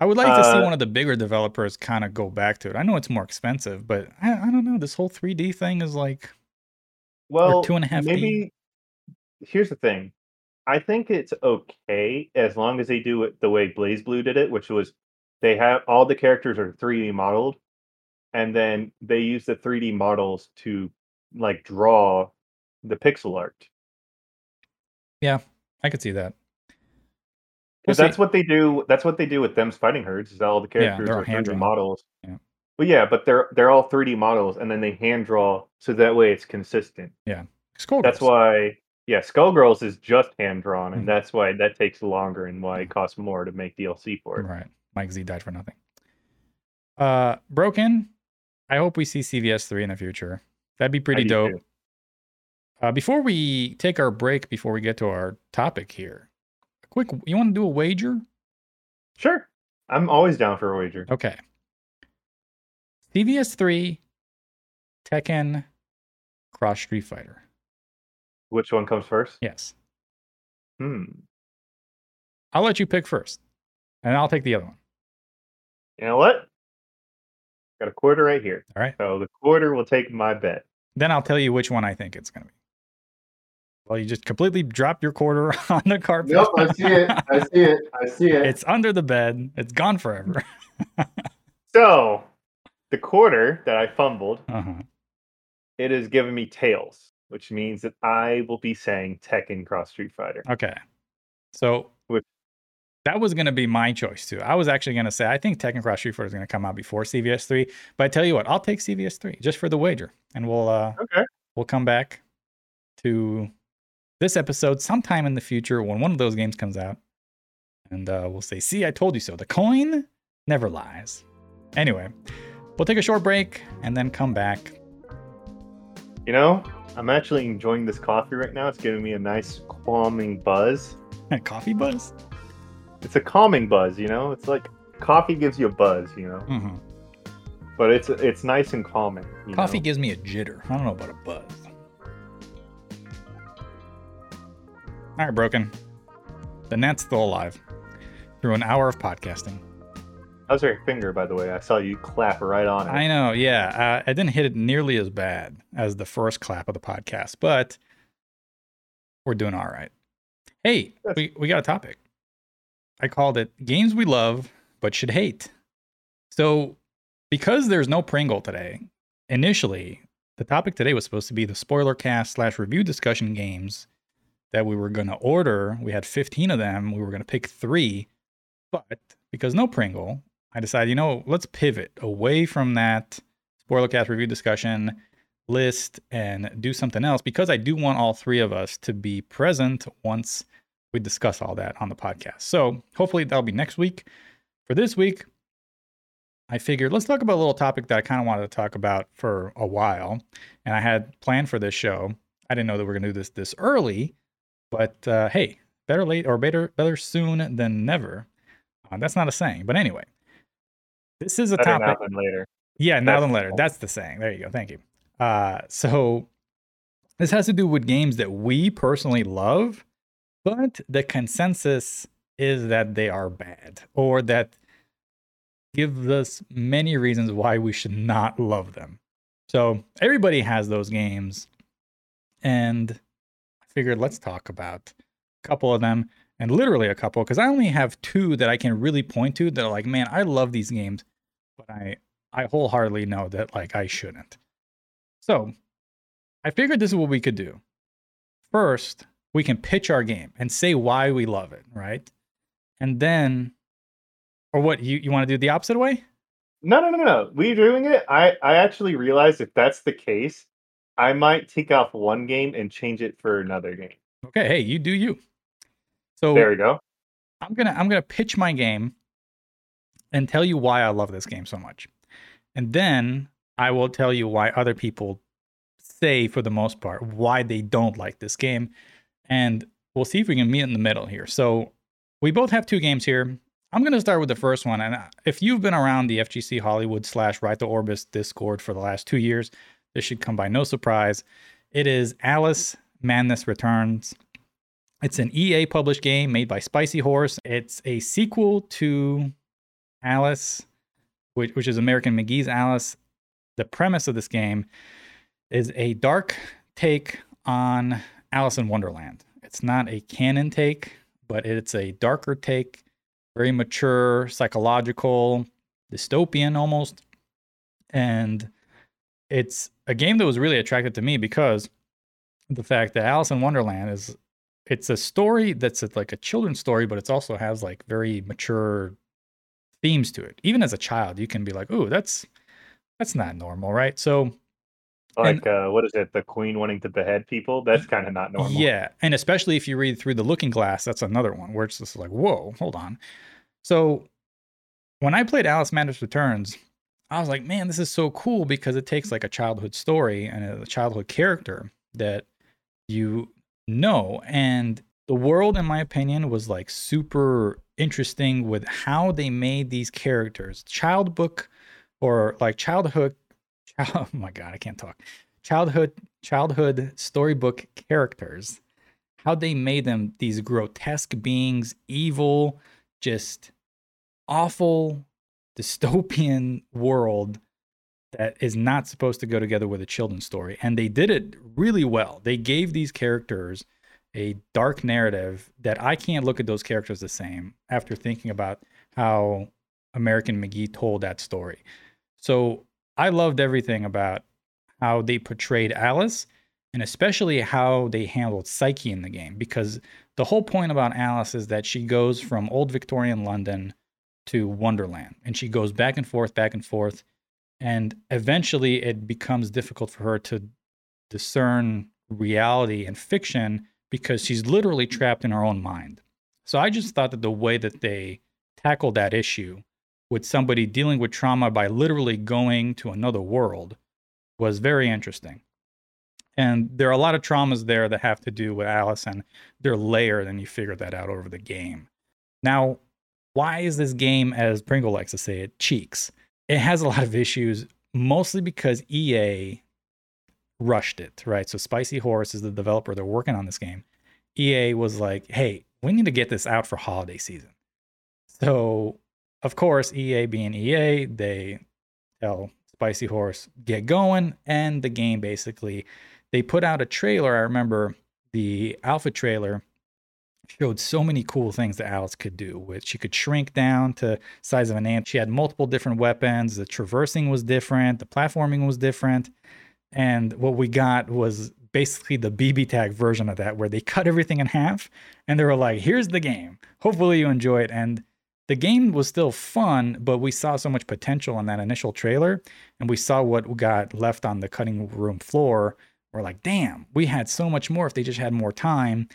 I would like to see Uh, one of the bigger developers kind of go back to it. I know it's more expensive, but I, I don't know. This whole 3D thing is like Well, two and a half D. maybe here's the thing. I think it's okay as long as they do it the way BlazBlue did it, which was they have all the characters are 3D modeled, and then they use the 3D models to like draw the pixel art. Yeah, I could see that. We'll Because see. that's what they do. That's what they do with Them's Fightin' Herds. Is all the characters they're are 3D hand-drawn. models. Yeah. But yeah, but they're they're all 3D models, and then they hand draw so that way it's consistent. Yeah, Skullgirls. That's why, yeah, Skullgirls is just hand drawn, and Mhm. that's why that takes longer and why it costs more to make DLC for it. Right. Mike Z died for nothing. Uh Broken. I hope we see CVS 3 in the future. That'd be pretty do dope. too. Uh, before we take our break, before we get to our topic here, a quick, you want to do a wager? Sure, I'm always down for a wager. Okay. CVS 3, Tekken, Cross Street Fighter. Which one comes first? Yes. Hmm. I'll let you pick first, and I'll take the other one. You know what? Got a quarter right here. All right. So the quarter will take my bet. then I'll tell you which one I think it's going to be. Well, you just completely dropped your quarter on the carpet. Nope, I see it. I see it. I see it. it's under the bed. It's gone forever. so the quarter that I fumbled, uh-huh. it is giving me tails, which means that I will be saying Tekken Cross Street Fighter. Okay. So With- that was going to be my choice too. I was actually going to say I think Tekken Cross Street Fighter is going to come out before CVS three, but I tell you what, I'll take CVS three just for the wager, and we'll uh, Okay. we'll come back to this episode sometime in the future when one of those games comes out, and uh, we'll say, "See, I told you so." The coin never lies. Anyway, we'll take a short break and then come back. You know, I'm actually enjoying this coffee right now. It's giving me a nice calming buzz. A coffee buzz. It's a calming buzz, you know? It's like coffee gives you a buzz, you know? hmm But it's it's nice and calming. you Coffee know? gives me a jitter. I don't know about a buzz. All right, broken. The net's still alive through an hour of podcasting. How's your finger, by the way? I saw you clap right on it. I know, yeah. Uh, I didn't hit it nearly as bad as the first clap of the podcast, but we're doing all right. Hey, we, we got a topic. I called it Games We Love But Should Hate. So, because there's no Pringle today, initially, the topic today was supposed to be the spoiler cast slash review discussion games that we were going to order. We had 15 of them. We were going to pick three. But because no Pringle, I decided, you know, let's pivot away from that spoiler cast review discussion list and do something else because I do want all three of us to be present once we discuss all that on the podcast. So hopefully that'll be next week. For this week, I figured let's talk about a little topic that I kind of wanted to talk about for a while. And I had planned for this show. I didn't know that we are going to do this this early, but uh, hey, better late or better better soon than never. Uh, that's not a saying, but anyway, this is a Better topic. now than later. Yeah, now That's than later. That's the saying. There you go. Thank you. Uh, so this has to do with games that we personally love, but the consensus is that they are bad or that gives us many reasons why we should not love them. So everybody has those games, and I figured let's talk about a couple of them, and literally a couple, because I only have two that I can really point to that are like, man, I love these games, but I I wholeheartedly know that like I shouldn't. So I figured this is what we could do. First, we can pitch our game and say why we love it, right? And then, or what you you want to do the opposite way? No, no, no, no. We doing it. I I actually realized if that's the case, I might take off one game and change it for another game. Okay, hey, you do you. So There we go. I'm gonna I'm gonna pitch my game and tell you why I love this game so much, and then I will tell you why other people say, for the most part, why they don't like this game, and we'll see if we can meet in the middle here. So we both have two games here. I'm gonna start with the first one, and uh, if you've been around the FGC Hollywood slash Right to Orbis Discord for the last two years, this should come by no surprise. It is Alice Madness Returns. It's an EA published game made by Spicy Horse. It's a sequel to Alice, which, which is American McGee's Alice. The premise of this game is a dark take on Alice in Wonderland. It's not a canon take, but it's a darker take, very mature, psychological, dystopian almost. And it's a game that was really attractive to me because the fact that Alice in Wonderland is it's a story that's like a children's story, but it also has like very mature themes to it. Even as a child, you can be like, "Ooh, that's that's not normal, right?" So Like uh, what is it? The queen wanting to behead people? That's kind of not normal. yeah, and especially if you read through the Looking Glass, that's another one where it's just like, "Whoa, hold on." So when I played Alice Madness Returns, I was like, "Man, this is so cool because it takes like a childhood story and a childhood character that you know and the world in my opinion was like super interesting with how they made these characters child book or like childhood child, oh my god i can't talk childhood childhood storybook characters how they made them these grotesque beings evil just awful dystopian world that is not supposed to go together with a children's story. And they did it really well. They gave these characters a dark narrative that I can't look at those characters the same after thinking about how American McGee told that story. So I loved everything about how they portrayed Alice and especially how they handled Psyche in the game because the whole point about Alice is that she goes from old Victorian London to Wonderland and she goes back and forth, back and forth. And eventually it becomes difficult for her to discern reality and fiction because she's literally trapped in her own mind. So I just thought that the way that they tackled that issue with somebody dealing with trauma by literally going to another world was very interesting. And there are a lot of traumas there that have to do with Alice, and they're layered, and you figure that out over the game. Now, why is this game, as Pringle likes to say it, cheeks? It has a lot of issues, mostly because EA rushed it, right? So Spicy Horse is the developer. They're working on this game. EA was like, hey, we need to get this out for holiday season. So, of course, EA being EA, they tell Spicy Horse, get going. And the game basically, they put out a trailer. I remember the alpha trailer showed so many cool things that Alice could do. With she could shrink down to size of an ant. She had multiple different weapons. The traversing was different. The platforming was different. And what we got was basically the BB tag version of that, where they cut everything in half and they were like, here's the game. Hopefully you enjoy it. And the game was still fun, but we saw so much potential in that initial trailer and we saw what got left on the cutting room floor. We're like, damn, we had so much more if they just had more time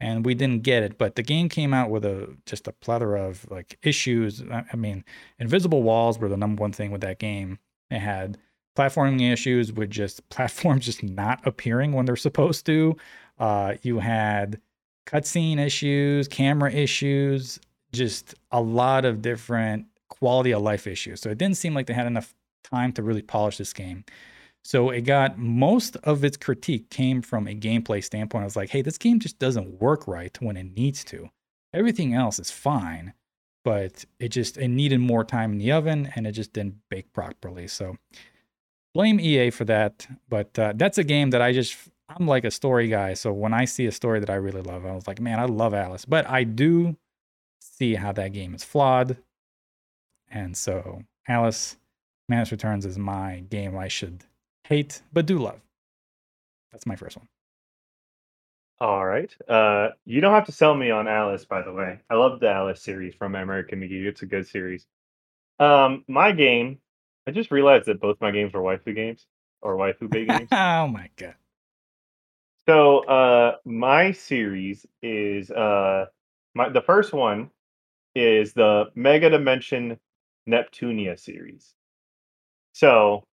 and we didn't get it. But the game came out with a just a plethora of like issues. I mean, invisible walls were the number one thing with that game. It had platforming issues with just platforms just not appearing when they're supposed to. Uh, you had cutscene issues, camera issues, just a lot of different quality of life issues. So it didn't seem like they had enough time to really polish this game. So it got most of its critique came from a gameplay standpoint. I was like, hey, this game just doesn't work right when it needs to. Everything else is fine, but it just it needed more time in the oven and it just didn't bake properly. So blame EA for that. But uh, that's a game that I just I'm like a story guy. So when I see a story that I really love, I was like, man, I love Alice. But I do see how that game is flawed. And so Alice Madness Returns is my game I should hate but do love. That's my first one. All right. Uh, you don't have to sell me on Alice, by the way. I love the Alice series from American McGee. It's a good series. Um, my game I just realized that both my games were waifu games or waifu bait games. oh my god. So uh my series is uh my the first one is the Mega Dimension Neptunia series. So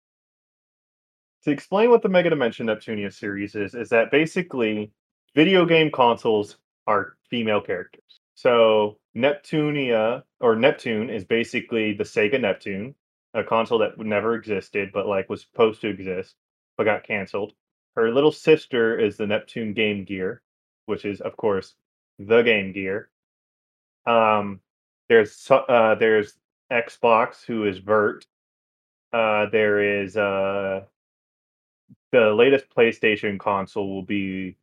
to explain what the Mega Dimension Neptunia series is, is that basically video game consoles are female characters. So Neptunia or Neptune is basically the Sega Neptune a console that never existed, but like was supposed to exist, but got canceled. Her little sister is the Neptune Game Gear, which is of course the Game Gear. Um, there's uh, there's Xbox, who is Vert. Uh, there is uh, the latest PlayStation console will be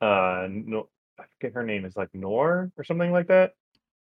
uh, no, I forget her name is like Nor or something like that.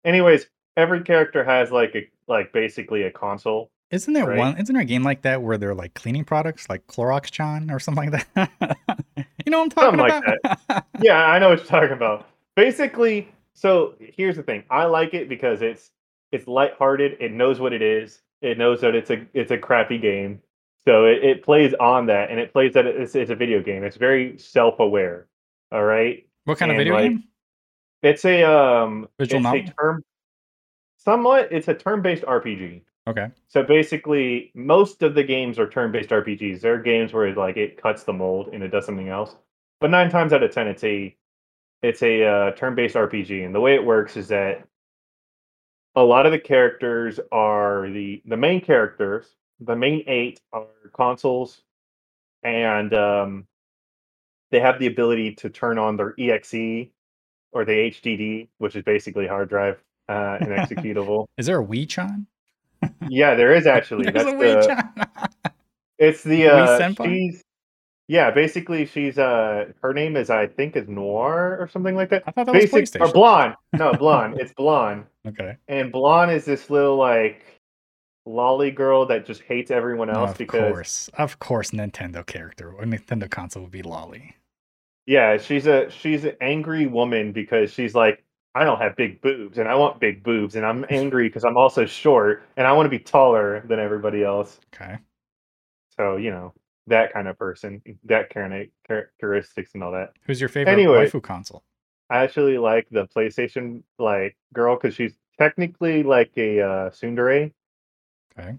Anyways, every character has like a like basically a console isn't there right? one? Isn't there a game like that where they're like cleaning products, like Clorox John or something like that? you know what I'm talking something about? Like that. yeah, I know what you're talking about. Basically, so here's the thing. I like it because it's it's lighthearted. It knows what it is. It knows that it's a it's a crappy game. So it, it plays on that, and it plays that it's, it's a video game. It's very self aware. All right. What kind and of video like, game? It's a um. Visual it's novel? a term. Somewhat, it's a turn based RPG. Okay. So basically, most of the games are turn-based RPGs. There are games where like it cuts the mold and it does something else, but nine times out of ten, it's a it's a uh, turn-based RPG. And the way it works is that a lot of the characters are the the main characters. The main eight are consoles, and um, they have the ability to turn on their EXE or the HDD, which is basically hard drive uh, and executable. is there a Wii Chan? yeah, there is actually. That's the, It's the uh, she's yeah. Basically, she's uh, her name is I think is Noire or something like that. I thought that was Basic or blonde? No, blonde. it's blonde, Okay. and blonde is this little like loli girl that just hates everyone else of because course, of course, Nintendo character or Nintendo console would be loli. yeah, she's a she's an angry woman because she's like. I don't have big boobs, and I want big boobs, and I'm angry because I'm also short, and I want to be taller than everybody else. Okay. So you know that kind of person, that kind of characteristics and all that. Who's your favorite Anyway. waifu console? I actually like the PlayStation like girl because she's technically like a uh, tsundere. Okay.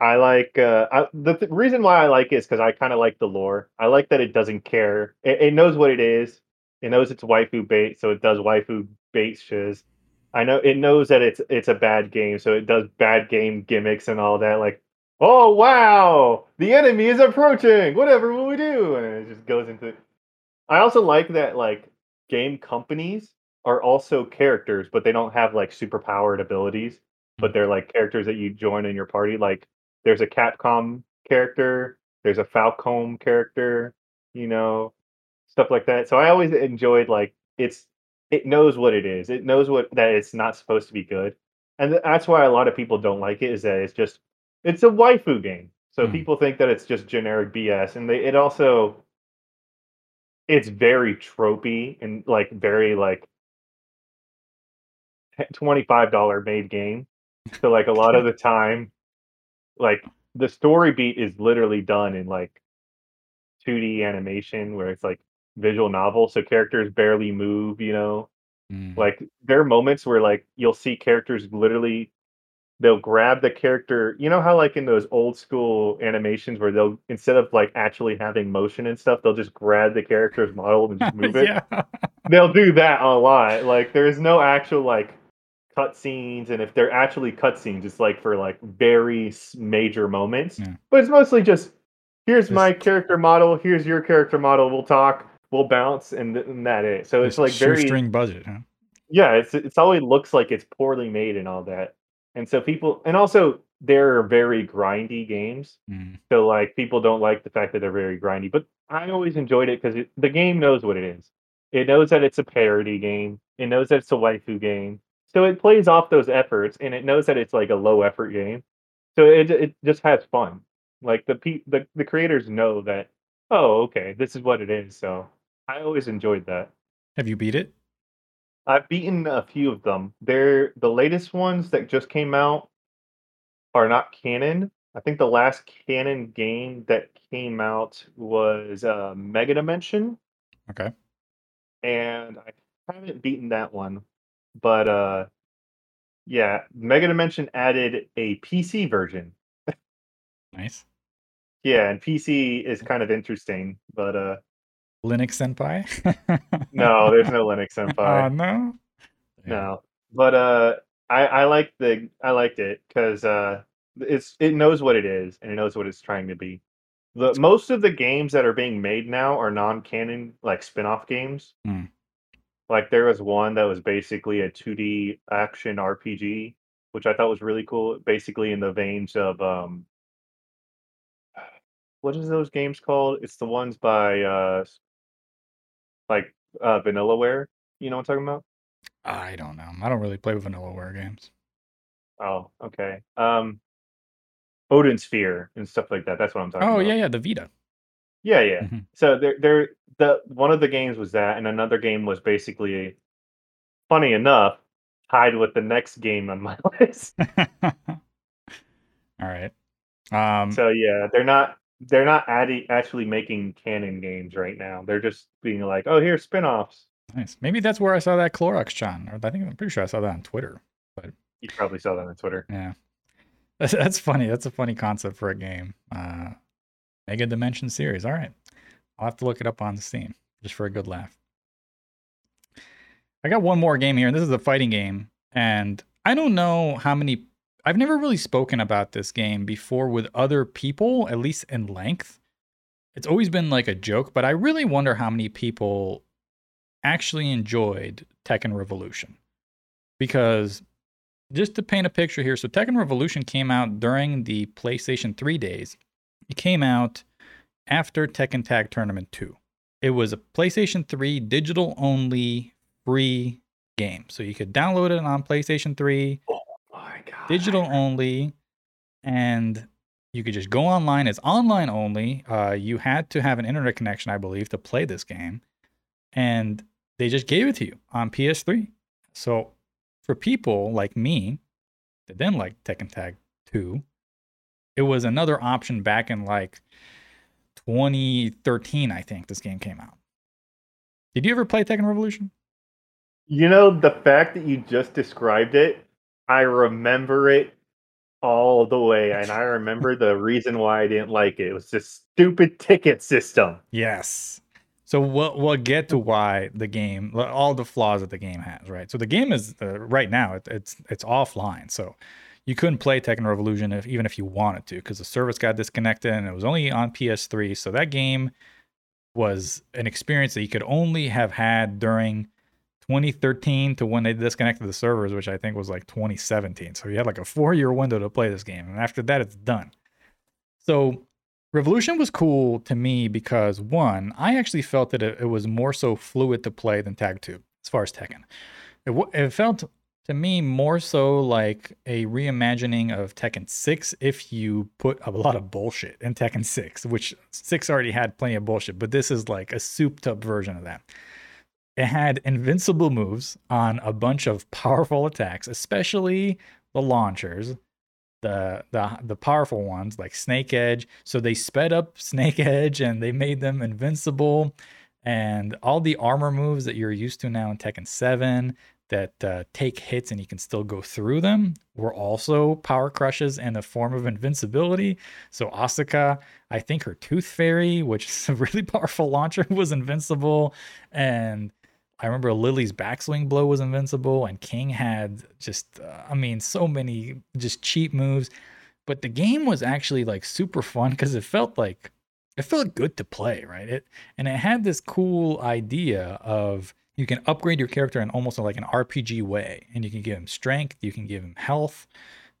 I like uh, I, the th- reason why I like it is because I kind of like the lore. I like that it doesn't care. It, it knows what it is. It knows it's waifu bait, so it does waifu bait shiz. I know it knows that it's it's a bad game, so it does bad game gimmicks and all that. Like, oh wow, the enemy is approaching. Whatever will we do? And it just goes into. I also like that like game companies are also characters, but they don't have like super powered abilities. But they're like characters that you join in your party. Like there's a Capcom character, there's a Falcom character, you know, stuff like that. So I always enjoyed like it's it knows what it is. It knows what that it's not supposed to be good. And that's why a lot of people don't like it is that it's just it's a waifu game. So Hmm. people think that it's just generic BS and they it also it's very tropey and like very like $25 made game. So like a lot of the time like the story beat is literally done in like 2D animation where it's like visual novel so characters barely move, you know. Mm. Like there are moments where like you'll see characters literally they'll grab the character, you know how like in those old school animations where they'll instead of like actually having motion and stuff, they'll just grab the character's model and just move it. They'll do that a lot. Like there's no actual like cutscenes, and if they're actually cutscenes, it's like for like very major moments. Yeah. But it's mostly just here's Just- my character model, here's your character model. We'll talk, we'll bounce, and, th- and that it. So it's Just like very string budget, huh? yeah. It's it's always looks like it's poorly made and all that. And so people, and also they're very grindy games. Mm. So like people don't like the fact that they're very grindy, but I always enjoyed it because the game knows what it is. It knows that it's a parody game. It knows that it's a waifu game. So it plays off those efforts, and it knows that it's like a low effort game. So it it just has fun. Like the pe- the the creators know that. Oh, okay, this is what it is. So I always enjoyed that. Have you beat it? I've beaten a few of them. They're the latest ones that just came out are not canon. I think the last canon game that came out was uh, Mega Dimension, Okay. and I haven't beaten that one. But uh, yeah, Mega Dimension added a PC version. Nice. Yeah, and PC is kind of interesting, but uh, Linux Senpai? no, there's no Linux Oh Senpai. no. Yeah. No, but uh, I I like the I liked it because uh, it's it knows what it is and it knows what it's trying to be. The most of the games that are being made now are non-canon, like spin-off games. Hmm. Like there was one that was basically a 2D action RPG, which I thought was really cool. Basically in the veins of um, what is those games called? It's the ones by uh, like uh, Vanillaware. You know what I'm talking about? I don't know. I don't really play with Vanillaware games. Oh, okay. Um, Odin Sphere and stuff like that. That's what I'm talking about. Oh about. yeah, yeah, the Vita. yeah, yeah. Mhm. So there, there, the one of the games was that, and another game was basically, funny enough, tied with the next game on my list. All right. Um, So yeah, they're not, they're not adding, actually making canon games right now. They're just being like, oh, here's spin-offs. nice. Maybe that's where I saw that Clorox Chan. Or I think I'm pretty sure I saw that on Twitter. But you probably saw that on Twitter. Yeah. That's, that's funny. That's a funny concept for a game. Uh, Mega Dimension series. All right. I'll have to look it up on Steam just for a good laugh. I got one more game here, and this is a fighting game. And I don't know how many. I've never really spoken about this game before with other people, at least in length. It's always been like a joke, but I really wonder how many people actually enjoyed Tekken Revolution. Because just to paint a picture here, so Tekken Revolution came out during the PlayStation 3 days, it came out after Tekken Tag Tournament 2. It was a PlayStation 3 digital only free game. So you could download it on PlayStation 3. My god. Digital only and you could just go online. It's online only. Uh, you had to have an internet connection, I believe, to play this game. And they just gave it to you on PS3. So for people like me that didn't like Tekken Tag 2, it was another option back in like 2013, I think this game came out. Did you ever play Tekken Revolution? You know, the fact that you just described it, I remember it all the way. And I remember the reason why I didn't like it. It was this stupid ticket system. Yes. So we'll we'll get to why the game, all the flaws that the game has, right? So the game is uh, right now it, it's it's offline, so you couldn't play Tekken Revolution if, even if you wanted to because the service got disconnected and it was only on PS3. So that game was an experience that you could only have had during 2013 to when they disconnected the servers, which I think was like 2017. So you had like a four year window to play this game, and after that, it's done. So Revolution was cool to me because one, I actually felt that it, it was more so fluid to play than Tag 2 as far as Tekken. It, it felt to me more so like a reimagining of Tekken 6 if you put a lot of bullshit in Tekken 6, which 6 already had plenty of bullshit, but this is like a souped up version of that. It had invincible moves on a bunch of powerful attacks, especially the launchers the the the powerful ones like Snake Edge. So they sped up Snake Edge and they made them invincible. And all the armor moves that you're used to now in Tekken 7 that uh, take hits and you can still go through them were also power crushes and a form of invincibility. So Asuka, I think her Tooth Fairy, which is a really powerful launcher, was invincible. And I remember Lili's backswing blow was invincible, and King had just, uh, I mean, so many just cheap moves. But the game was actually like super fun because it felt like it felt good to play, right? It and it had this cool idea of you can upgrade your character in almost like an RPG way, and you can give him strength, you can give him health,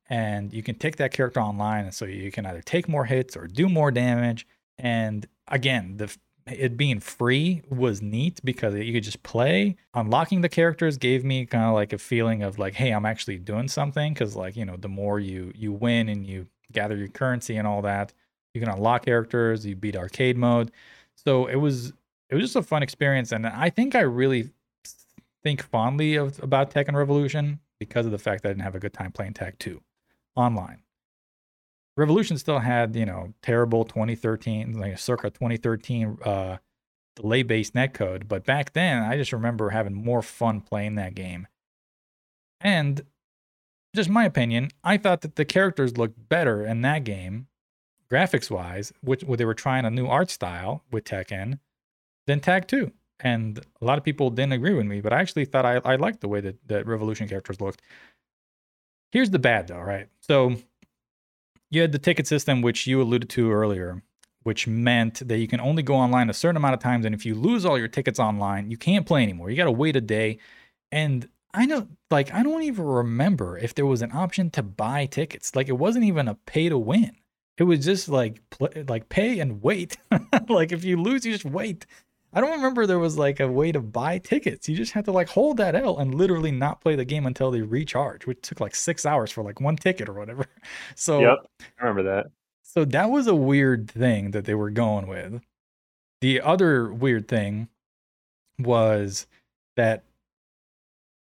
and you can take that character online, and so you can either take more hits or do more damage. And again, the it being free was neat because you could just play. Unlocking the characters gave me kind of like a feeling of like, hey, I'm actually doing something. Cause like, you know, the more you you win and you gather your currency and all that, you can unlock characters, you beat arcade mode. So it was it was just a fun experience. And I think I really think fondly of about Tekken Revolution because of the fact that I didn't have a good time playing Tag 2 online. Revolution still had, you know, terrible 2013, like circa 2013 uh, delay based netcode. But back then, I just remember having more fun playing that game. And just my opinion, I thought that the characters looked better in that game, graphics wise, which where they were trying a new art style with Tekken, than Tag 2. And a lot of people didn't agree with me, but I actually thought I, I liked the way that, that Revolution characters looked. Here's the bad though, right? So you had the ticket system, which you alluded to earlier, which meant that you can only go online a certain amount of times. And if you lose all your tickets online, you can't play anymore. You got to wait a day. And I know, like, I don't even remember if there was an option to buy tickets. Like, it wasn't even a pay to win. It was just like, play, like pay and wait. like, if you lose, you just wait. I don't remember there was like a way to buy tickets. You just had to like hold that L and literally not play the game until they recharge, which took like six hours for like one ticket or whatever. So Yep, I remember that. So that was a weird thing that they were going with. The other weird thing was that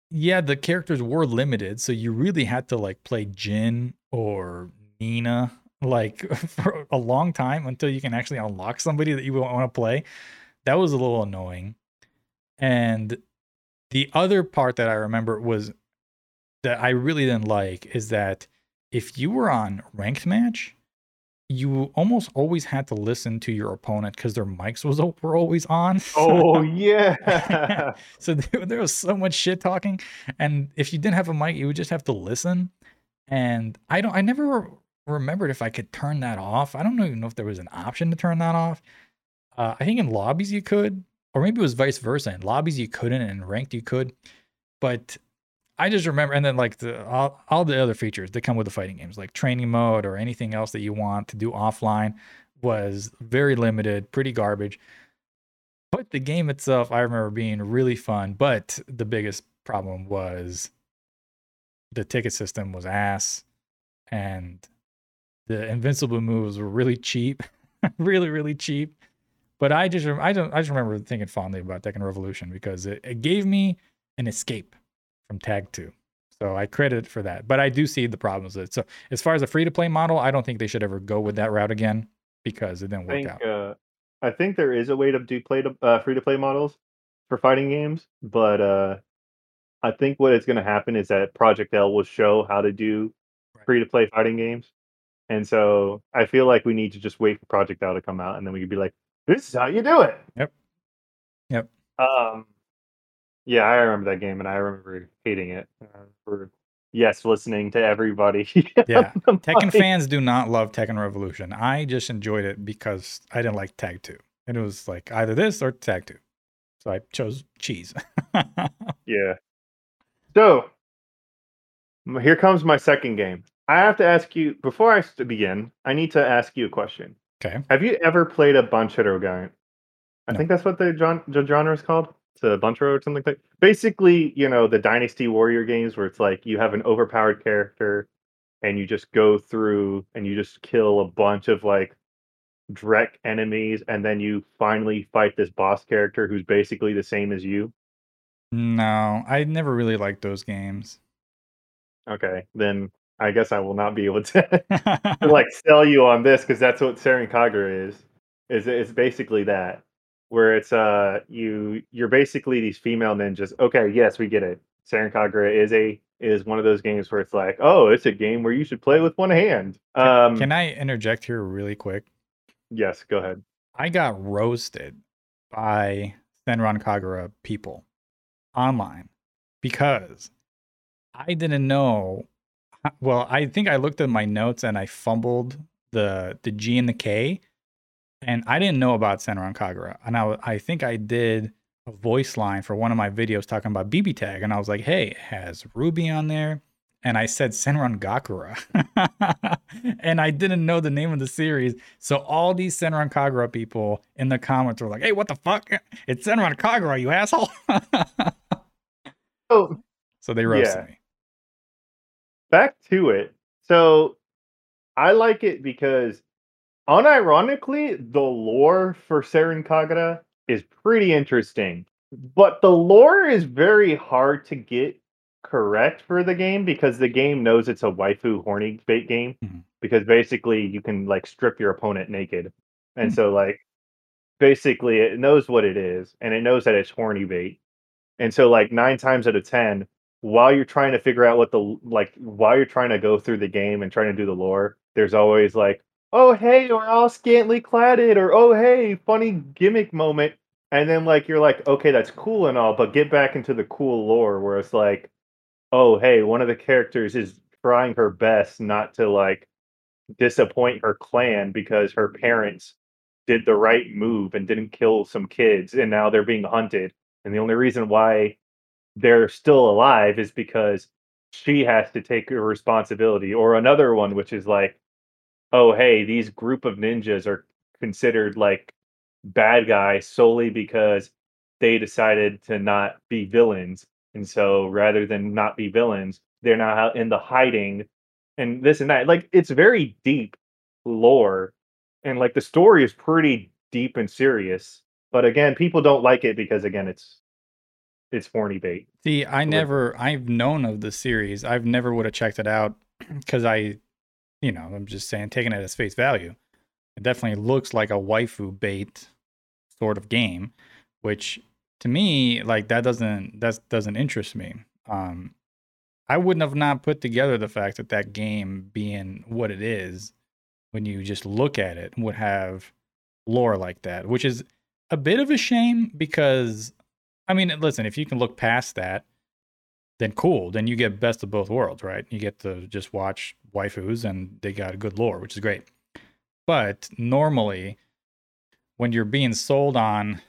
yeah, the characters were limited, so you really had to like play Jin or Nina like for a long time until you can actually unlock somebody that you want to play that was a little annoying. And the other part that I remember was that I really didn't like is that if you were on ranked match, you almost always had to listen to your opponent because their mics was were always on. Oh yeah. so there, there, was so much shit talking, and if you didn't have a mic, you would just have to listen. And I don't, I never remembered if I could turn that off. I don't even know if there was an option to turn that off. Uh, I think in lobbies you could, or maybe it was vice versa. In lobbies you couldn't, and ranked you could. But I just remember, and then like the all, all the other features that come with the fighting games, like training mode or anything else that you want to do offline, was very limited, pretty garbage. But the game itself, I remember being really fun. But the biggest problem was the ticket system was ass, and the invincible moves were really cheap, really really cheap. But I just I don't I just remember thinking fondly about Tekken Revolution because it, it gave me an escape from Tag Two. So I credit for that. But I do see the problems with it. So as far as a free to play model, I don't think they should ever go with that route again because it didn't I work think out. uh, I think there is a way to do play to uh, free to play models for fighting games, but uh, I think what is going to happen is that Project L will show how to do Right. free to play fighting games, and so I feel like we need to just wait for Project L to come out, and then we could be like, "This is how you do it." Yep. Yep. Um, yeah, I remember that game, and I remember hating it. Uh, for yes, listening to everybody. Yeah. Tekken fans do not love Tekken Revolution. I just enjoyed it because I didn't like Tag 2. And it was like either this or Tag 2. So I chose cheese. Yeah. So here comes my second game. I have to ask you before I begin. I need to ask you a question. Okay. Have you ever played a Bunchero game? I No. think that's what the, gen- the genre is called. It's a Bunchero or something like that. Basically, you know, the Dynasty Warrior games where it's like you have an overpowered character and you just go through and you just kill a bunch of like Drek enemies and then you finally fight this boss character who's basically the same as you. No, I never really liked those games. Okay, then I guess I will not be able to, to like sell you on this because that's what Senran Kagura is. Is it's basically that where it's uh you you're basically these female ninjas. Okay, yes, we get it. Senran Kagura is a is one of those games where it's like, oh, it's a game where you should play with one hand. Um, Can I interject here really quick? yes, go ahead. I got roasted by Senran Kagura people online because I didn't know. Well, I think I looked at my notes and I fumbled the the G and the K, and I didn't know about Senran Kagura. And I I think I did a voice line for one of my videos talking about BB Tag, and I was like, "Hey, it has Ruby on there?" And I said Senran Gakura, and I didn't know the name of the series. So all these Senran Kagura people in the comments were like, "Hey, what the fuck? It's Senran Kagura, you asshole!" Oh, so they roasted Yeah. me. Back to it. So I like it because unironically, the lore for Senran Kagura is pretty interesting. But the lore is very hard to get correct for the game because the game knows it's a waifu horny bait game. Mhm. Because basically you can like strip your opponent naked. And Hmm. so like basically it knows what it is and it knows that it's horny bait. And so like 9 times out of 10 while you're trying to figure out what the like while you're trying to go through the game and trying to do the lore, there's always like, oh hey, we're all scantily cladded, or oh hey, funny gimmick moment. And then like you're like, okay, that's cool and all, but get back into the cool lore where it's like, oh hey, one of the characters is trying her best not to like disappoint her clan because her parents did the right move and didn't kill some kids and now they're being hunted. And the only reason why they're still alive is because she has to take a responsibility. Or another one, which is like, oh, hey, these group of ninjas are considered like bad guys solely because they decided to not be villains. And so rather than not be villains, they're now in the hiding and this and that. Like, it's very deep lore. And like the story is pretty deep and serious. But again, people don't like it because again, it's it's horny bait. See, I never, I've known of the series. I've never would have checked it out because I, you know, I'm just saying, taking it as face value. It definitely looks like a waifu bait sort of game, which to me, like that doesn't, that doesn't interest me. Um, I wouldn't have not put together the fact that that game being what it is, when you just look at it, would have lore like that, which is a bit of a shame because I mean, listen, if you can look past that, then cool. Then you get best of both worlds, right? You get to just watch waifus and they got a good lore, which is great. But normally, when you're being sold on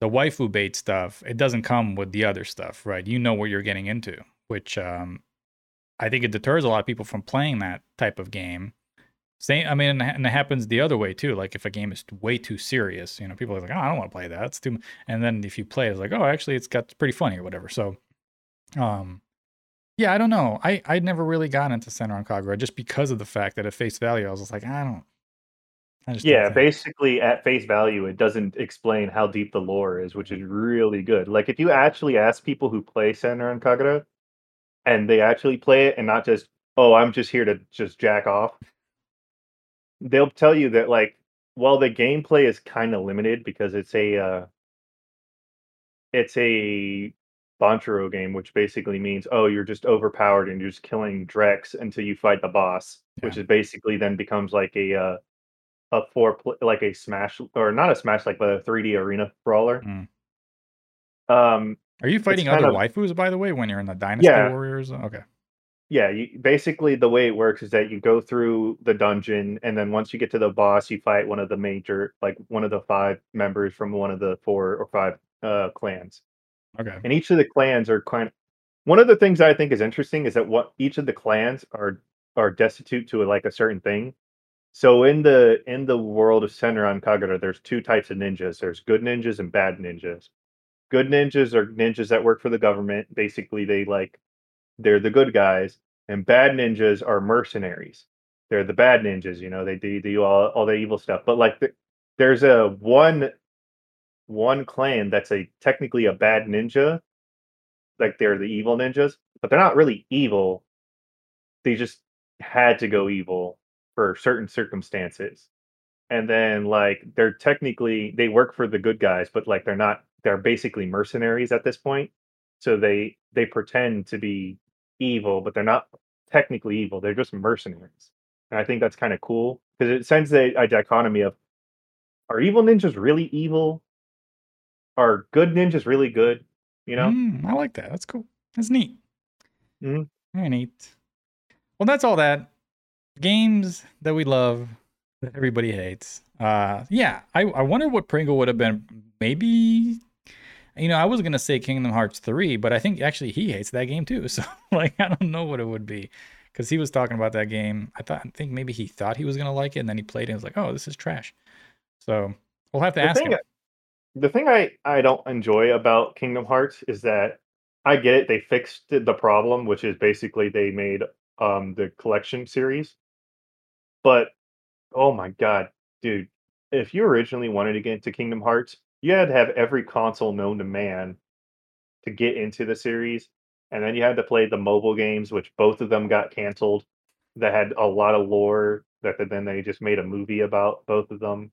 the waifu bait stuff, it doesn't come with the other stuff, right? You know what you're getting into, which um, I think it deters a lot of people from playing that type of game Same. I mean, and it happens the other way too. Like if a game is way too serious, you know, people are like, "Oh, I don't want to play that. It's too." And then if you play, it's like, "Oh, actually, it's got pretty funny or whatever." So, um, yeah, I don't know. I I never really got into Senran Kagura just because of the fact that at face value, I was just like, I don't. I just yeah, basically at face value, it doesn't explain how deep the lore is, which is really good. Like if you actually ask people who play Senran Kagura, and they actually play it, and not just, "Oh, I'm just here to just jack off." They'll tell you that like while the gameplay is kind of limited because it's a uh, it's a Banchero game, which basically means oh you're just overpowered and you're just killing Drex until you fight the boss, yeah. which is basically then becomes like a uh, a four pl- like a smash or not a smash like but a 3D arena brawler. Mm. Um, are you fighting other of, waifus by the way when you're in the Dynasty yeah, Warriors? Okay yeah you, basically the way it works is that you go through the dungeon and then once you get to the boss you fight one of the major like one of the five members from one of the four or five uh clans okay and each of the clans are kind of one of the things i think is interesting is that what each of the clans are are destitute to like a certain thing so in the in the world of Senran Kagura, there's two types of ninjas. There's good ninjas and bad ninjas. Good ninjas are ninjas that work for the government. Basically, they like they're the good guys, and bad ninjas are mercenaries. They're the bad ninjas, you know. They do, do all all the evil stuff. But like, the, there's a one one clan that's a technically a bad ninja, like they're the evil ninjas, but they're not really evil. They just had to go evil for certain circumstances. And then like they're technically they work for the good guys, but like they're not they're basically mercenaries at this point. So they they pretend to be evil, but they're not technically evil. They're just mercenaries. And I think that's kind of cool because it sends a, a, dichotomy of are evil ninjas really evil? Are good ninjas really good? You know? Mm, I like that. That's cool. That's neat. Mm-hmm. Very neat. Well, that's all that. Games that we love that everybody hates. Uh yeah, I, I wonder what Pringle would have been maybe you know, I was gonna say Kingdom Hearts three, but I think actually he hates that game too. So like, I don't know what it would be, because he was talking about that game. I thought, I think maybe he thought he was gonna like it, and then he played it and was like, oh, this is trash. So we'll have to the ask thing, him. The thing I I don't enjoy about Kingdom Hearts is that I get it. They fixed the problem, which is basically they made um the collection series. But oh my god, dude, if you originally wanted to get into Kingdom Hearts, you had to have every console known to man to get into the series, and then you had to play the mobile games, which both of them got canceled. That had a lot of lore. That then they just made a movie about both of them.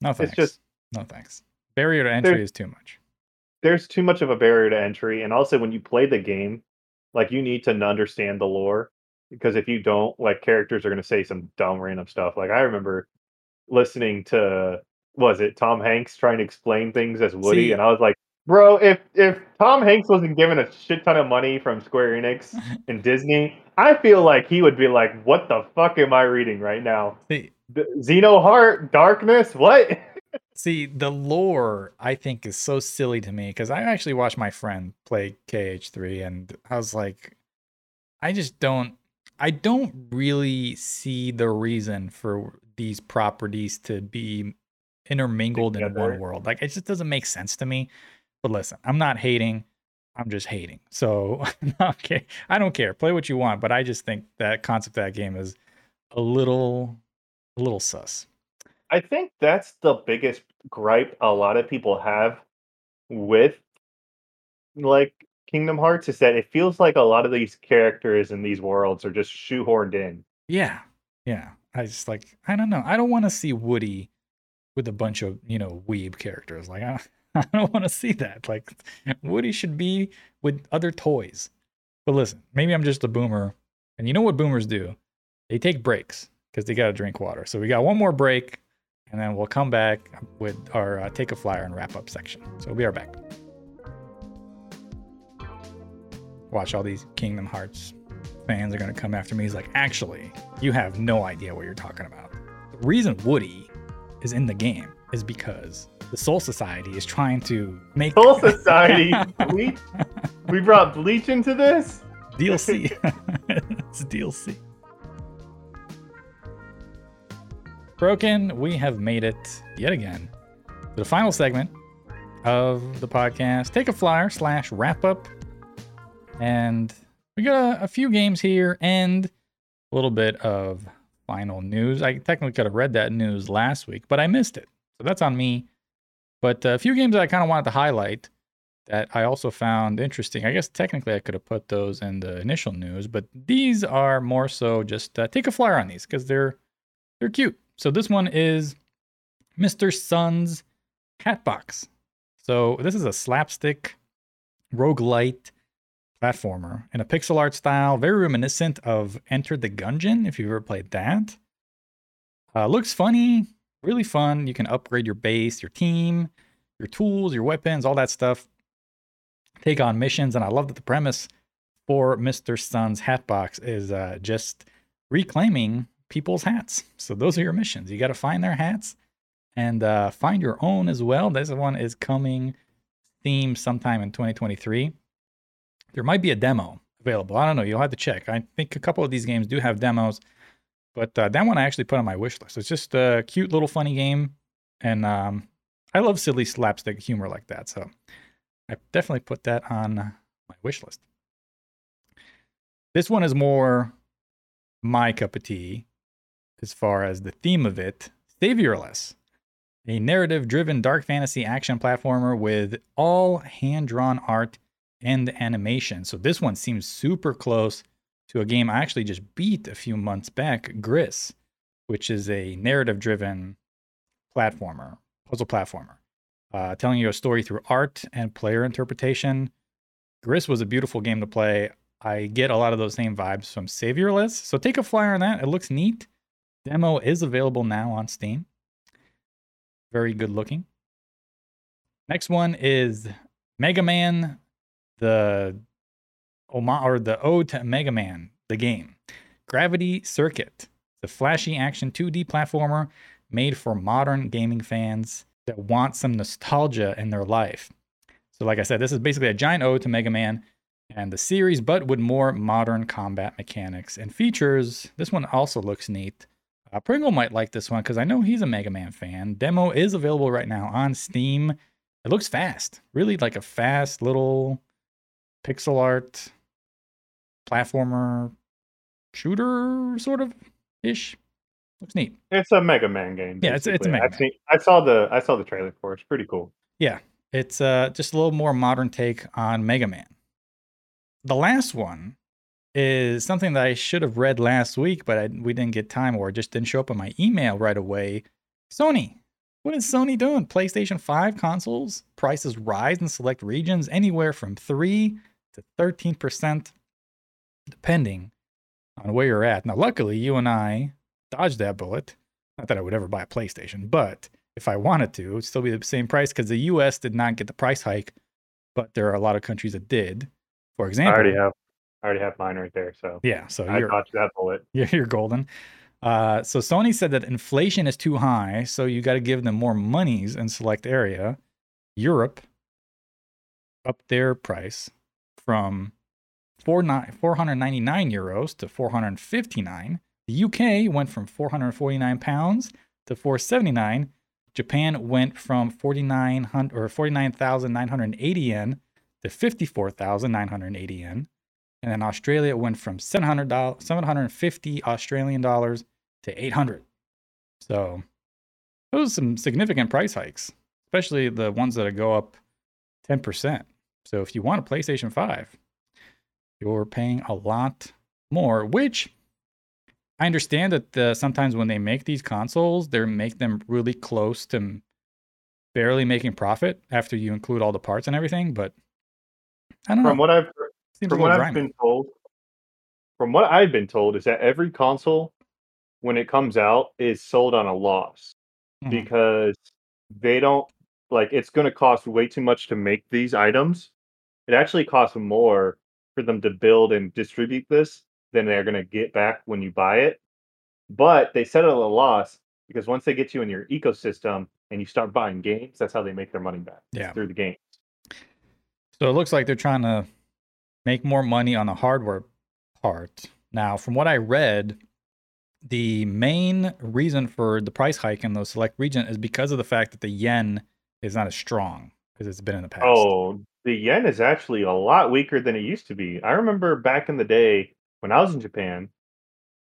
No thanks. It's just no thanks. Barrier to entry is too much. There's too much of a barrier to entry, and also when you play the game, like you need to understand the lore because if you don't, like characters are going to say some dumb random stuff. Like I remember listening to was it Tom Hanks trying to explain things as Woody, See, and I was like, bro, if if Tom Hanks wasn't given a shit ton of money from Square Enix and Disney, I feel like he would be like, what the fuck am I reading right now? See, Xehanort Darkness, what? See, the lore I think is so silly to me because I actually watched my friend play KH3 and I was like, I just don't, I don't really see the reason for these properties to be intermingled Together. in one world. Like it just doesn't make sense to me. But listen, I'm not hating. I'm just hating. So okay, I don't care. Play what you want, but I just think that concept of that game is a little, a little sus. I think that's the biggest gripe a lot of people have with like Kingdom Hearts is that it feels like a lot of these characters in these worlds are just shoehorned in. Yeah, yeah. I just like I don't know. I don't want to see Woody with a bunch of you know weeb characters. Like I, I don't want to see that. Like Woody should be with other toys. But listen, maybe I'm just a boomer, and you know what boomers do? They take breaks because they gotta drink water. So we got one more break, and then we'll come back with our uh, take a flyer and wrap up section. So we are back. Watch all these Kingdom Hearts fans are gonna come after me. He's like, actually, you have no idea what you're talking about. The reason Woody is in the game is because the Soul Society is trying to make Soul Society. Bleach. We brought Bleach into this DLC. it's DLC. broken. We have made it yet again to the final segment of the podcast. Take a flyer slash wrap up. And we got a, a few games here and a little bit of final news. I technically could have read that news last week, but I missed it. So that's on me. But a few games that I kind of wanted to highlight that I also found interesting. I guess technically I could have put those in the initial news, but these are more so just uh, take a flyer on these because they're they're cute. So this one is Mr. Sun's Hatbox. So this is a slapstick roguelite platformer in a pixel art style, very reminiscent of Enter the Gungeon, if you've ever played that. Uh, looks funny, really fun. You can upgrade your base, your team, your tools, your weapons, all that stuff. Take on missions, and I love that the premise for Mr. Sun's Hatbox is uh, just reclaiming people's hats. So those are your missions. You got to find their hats and uh, find your own as well. This one is coming theme sometime in 2023. There might be a demo available. I don't know. You'll have to check. I think a couple of these games do have demos, but uh, that one I actually put on my wish list. It's just a cute little funny game, and um, I love silly slapstick humor like that. So I definitely put that on my wish list. This one is more my cup of tea as far as the theme of it. Saviorless, a narrative driven dark fantasy action platformer with all hand drawn art and animation. So this one seems super close to a game I actually just beat a few months back, Gris, which is a narrative driven platformer, puzzle platformer, uh, telling you a story through art and player interpretation. Gris was a beautiful game to play. I get a lot of those same vibes from Saviorless. So take a flyer on that. It looks neat. Demo is available now on Steam. Very good looking. Next one is Mega Man the Oma or the ode to Mega Man, the game. Gravity Circuit, the flashy action 2D platformer made for modern gaming fans that want some nostalgia in their life. So, like I said, this is basically a giant ode to Mega Man and the series, but with more modern combat mechanics and features. This one also looks neat. Uh, Pringle might like this one because I know he's a Mega Man fan. Demo is available right now on Steam. It looks fast, really like a fast little pixel art platformer shooter sort of ish. Looks neat. It's a Mega Man game. Yeah, it's it's a Mega I've seen, I saw the I saw the trailer for it. It's pretty cool. Yeah, it's uh just a little more modern take on Mega Man. The last one is something that I should have read last week, but I, we didn't get time or just didn't show up on my email right away. Sony. What is Sony doing? PlayStation 5 consoles prices rise in select regions anywhere from 3 to 13%, depending on where you're at. Now, luckily, you and I dodged that bullet. Not that I would ever buy a PlayStation, but if I wanted to, it would still be the same price because the US did not get the price hike, but there are a lot of countries that did. For example, I already have I already have mine right there. So yeah, so I dodged that bullet. You're, you're golden. Uh, so Sony said that inflation is too high, so you got to give them more monies in select area. Europe up their price from 499 euros to 459. The UK went from 449 pounds to 479. Japan went from 4900 or 49,980 yen to 54,980 yen. And then Australia went from 700 750 Australian dollars to 800. So those are some significant price hikes, especially the ones that go up 10%. So if you want a PlayStation 5, you're paying a lot more, which I understand that the, sometimes when they make these consoles, they make them really close to barely making profit after you include all the parts and everything. But I don't From know. what I've from what little I've been told, from what I've been told, is that every console, when it comes out, is sold on a loss Mhm. because they don't like it's going to cost way too much to make these items. It actually costs more for them to build and distribute this than they're going to get back when you buy it. But they set it at a loss because once they get you in your ecosystem and you start buying games, that's how they make their money back Yeah. through the game. So it looks like they're trying to make more money on the hardware part. Now, from what I read, the main reason for the price hike in those select regions is because of the fact that the yen is not as strong as it's been in the past. Oh, the yen is actually a lot weaker than it used to be. I remember back in the day when I was in Japan,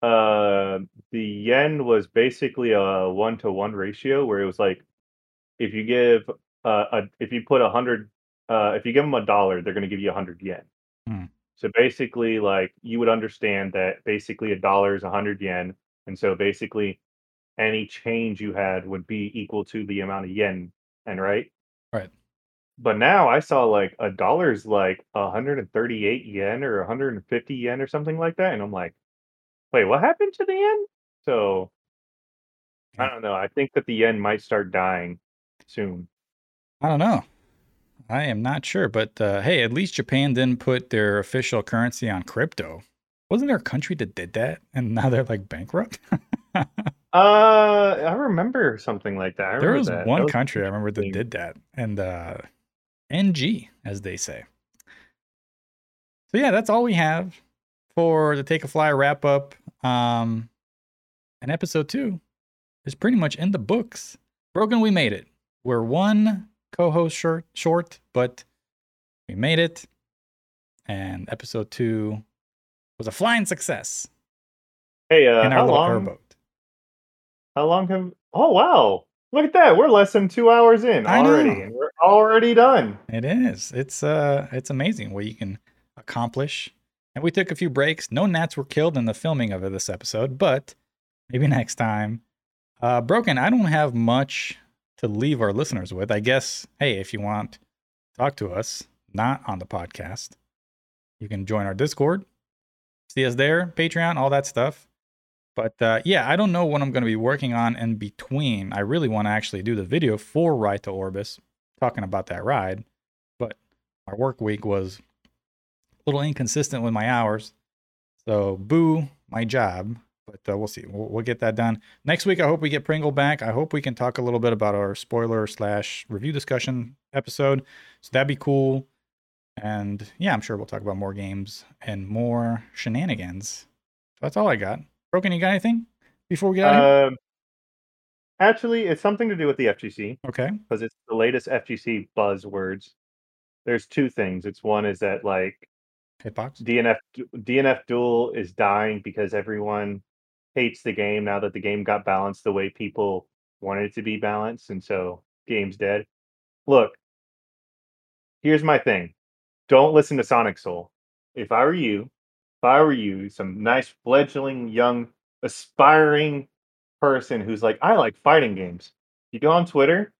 uh, the yen was basically a one to one ratio where it was like if you give uh, a if you put a hundred uh, if you give them a dollar, they're going to give you a hundred yen. Hmm. So basically, like you would understand that basically a dollar is a hundred yen, and so basically any change you had would be equal to the amount of yen, and right. Right. But now I saw like a dollar is like 138 yen or 150 yen or something like that, and I'm like, wait, what happened to the yen? So I don't know. I think that the yen might start dying soon. I don't know. I am not sure, but uh, hey, at least Japan didn't put their official currency on crypto. Wasn't there a country that did that, and now they're like bankrupt? Uh, I remember something like that. I there was that. That one was country I remember that did that, and uh, NG, as they say. So yeah, that's all we have for the Take a Fly wrap up. Um, and episode two is pretty much in the books. Broken, we made it. We're one co-host short, short, but we made it. And episode two was a flying success Hey, uh, in our how little long? airboat. How long have? Oh wow! Look at that. We're less than two hours in I already, know. and we're already done. It is. It's uh it's amazing what you can accomplish. And we took a few breaks. No gnats were killed in the filming of this episode, but maybe next time. Uh Broken, I don't have much to leave our listeners with. I guess, hey, if you want talk to us, not on the podcast, you can join our Discord. See us there, Patreon, all that stuff. But uh, yeah, I don't know what I'm going to be working on in between. I really want to actually do the video for Ride to Orbis, talking about that ride. But my work week was a little inconsistent with my hours. So, boo my job. But uh, we'll see. We'll, we'll get that done. Next week, I hope we get Pringle back. I hope we can talk a little bit about our spoiler slash review discussion episode. So, that'd be cool. And yeah, I'm sure we'll talk about more games and more shenanigans. So that's all I got. Broken, you got anything before we get out here? Um, actually, it's something to do with the FGC Okay. because it's the latest FGC buzzwords. There's two things. It's one is that like Hitbox. DNF DNF Duel is dying because everyone hates the game now that the game got balanced the way people wanted it to be balanced, and so game's dead. Look, here's my thing. Don't listen to Sonic Soul. If I were you, if I were you, some nice fledgling young aspiring person who's like, I like fighting games. You go on Twitter,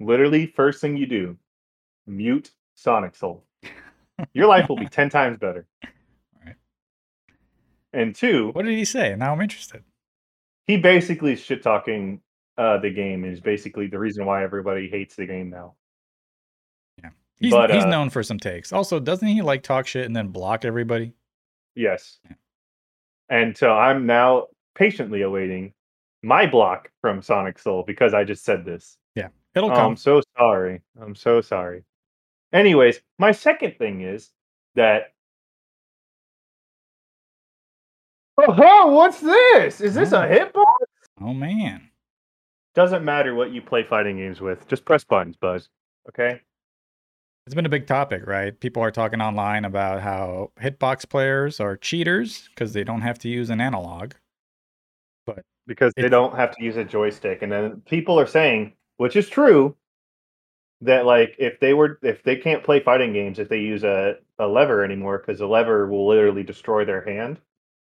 literally first thing you do, mute Sonic Soul. Your life will be 10 times better. Right. And two, What did he say? Now I'm interested. he basically is shit talking uh, the game is basically the reason why everybody hates the game now. He's, But, he's uh, known for some takes. Also, doesn't he like talk shit and then block everybody? Yes. And so I'm now patiently awaiting my block from Sonic Soul because I just said this. Yeah, it'll Oh, come. I'm so sorry. I'm so sorry. Anyways, my second thing is that. Oh, what's this? Is this a Oh. hitbox? oh man. Doesn't matter what you play fighting games with. Just press buttons, Buzz. Okay. It's been a big topic, right? People are talking online about how hitbox players are cheaters because they don't have to use an analog. But Because they don't have to use a joystick, and then people are saying, which is true, that like if they were if they can't play fighting games if they use a, a lever anymore because the lever will literally destroy their hand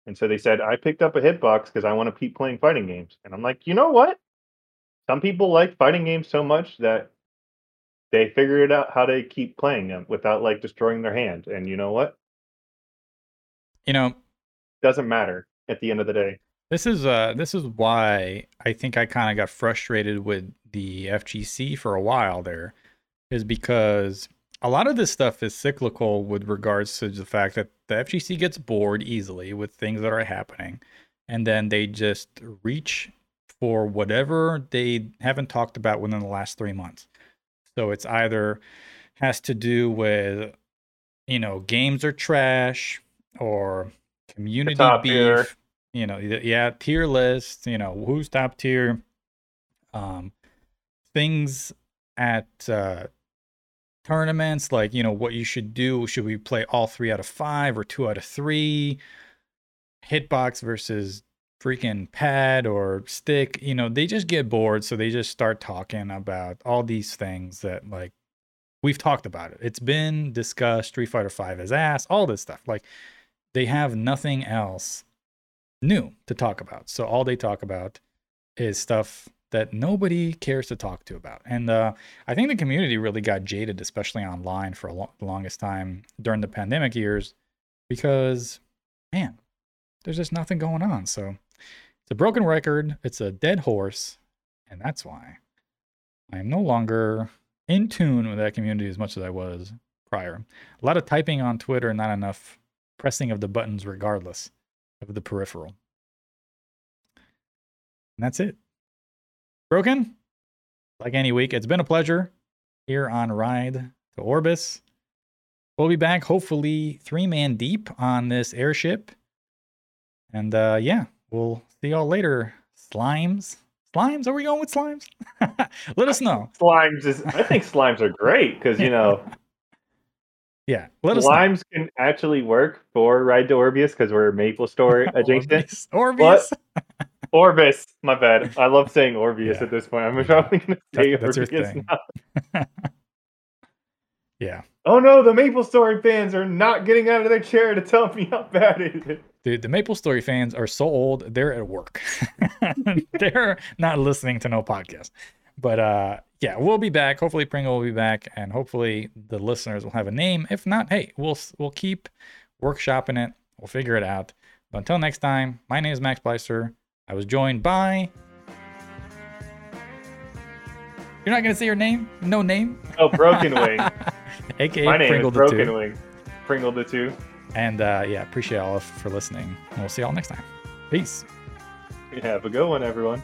and so they said i picked up a hitbox because i want to keep playing fighting games and i'm like you know what some people like fighting games so much that they figured out how to keep playing them without like destroying their hand and you know what You know, doesn't matter at the end of the day This is uh this is why I think I kind of got frustrated with the FGC for a while there is because a lot of this stuff is cyclical with regards to the fact that the FGC gets bored easily with things that are happening and then they just reach for whatever they haven't talked about within the last 3 months. So it's either has to do with you know, games are trash or community beef tier. You know, yeah, tier list. You know, who's top tier. Um, things at uh, tournaments, like you know what you should do. Should we play all three out of five or two out of three? Hitbox versus freaking pad or stick, you know, they just get bored. So they just start talking about all these things that like we've talked about it. It's been discussed. Street Fighter Five is ass, all this stuff. Like they have nothing else new to talk about. So all they talk about is stuff that nobody cares to talk to about. And uh, I think the community really got jaded, especially online for a lo- the longest time during the pandemic years, because man, there's just nothing going on. So it's a broken record, it's a dead horse, and that's why I am no longer in tune with that community as much as I was prior. A lot of typing on Twitter, not enough pressing of the buttons, regardless of the peripheral. And that's it. Broken? Like any week, it's been a pleasure here on Ride to Orbis. We'll be back, hopefully, three man deep on this airship. And uh, yeah, we'll see y'all later. Slimes. Slimes? Are we going with slimes? Let us know. Slimes is. I think slimes are great because you know. yeah, let us. Slimes know. can actually work for Ride to Orbius because we're Maple Story adjacent. Orbius. Orbis. My bad. I love saying Orbius yeah. at this point. I'm probably going to say Orbius now. Yeah. Oh no, the Maple Story fans are not getting out of their chair to tell me how bad it is. Dude, the Maple Story fans are so old, they're at work. they're not listening to no podcast. But uh yeah, we'll be back. Hopefully Pringle will be back and hopefully the listeners will have a name. If not, hey, we'll we'll keep workshopping it. We'll figure it out. But until next time, my name is Max Pleister. I was joined by You're not gonna say your name? No name? Oh, Broken Wing. AKA My name Pringle is Broken Wing. Pringle the two. And uh, yeah, appreciate all of for listening. And we'll see y'all next time. Peace. Have a good one, everyone.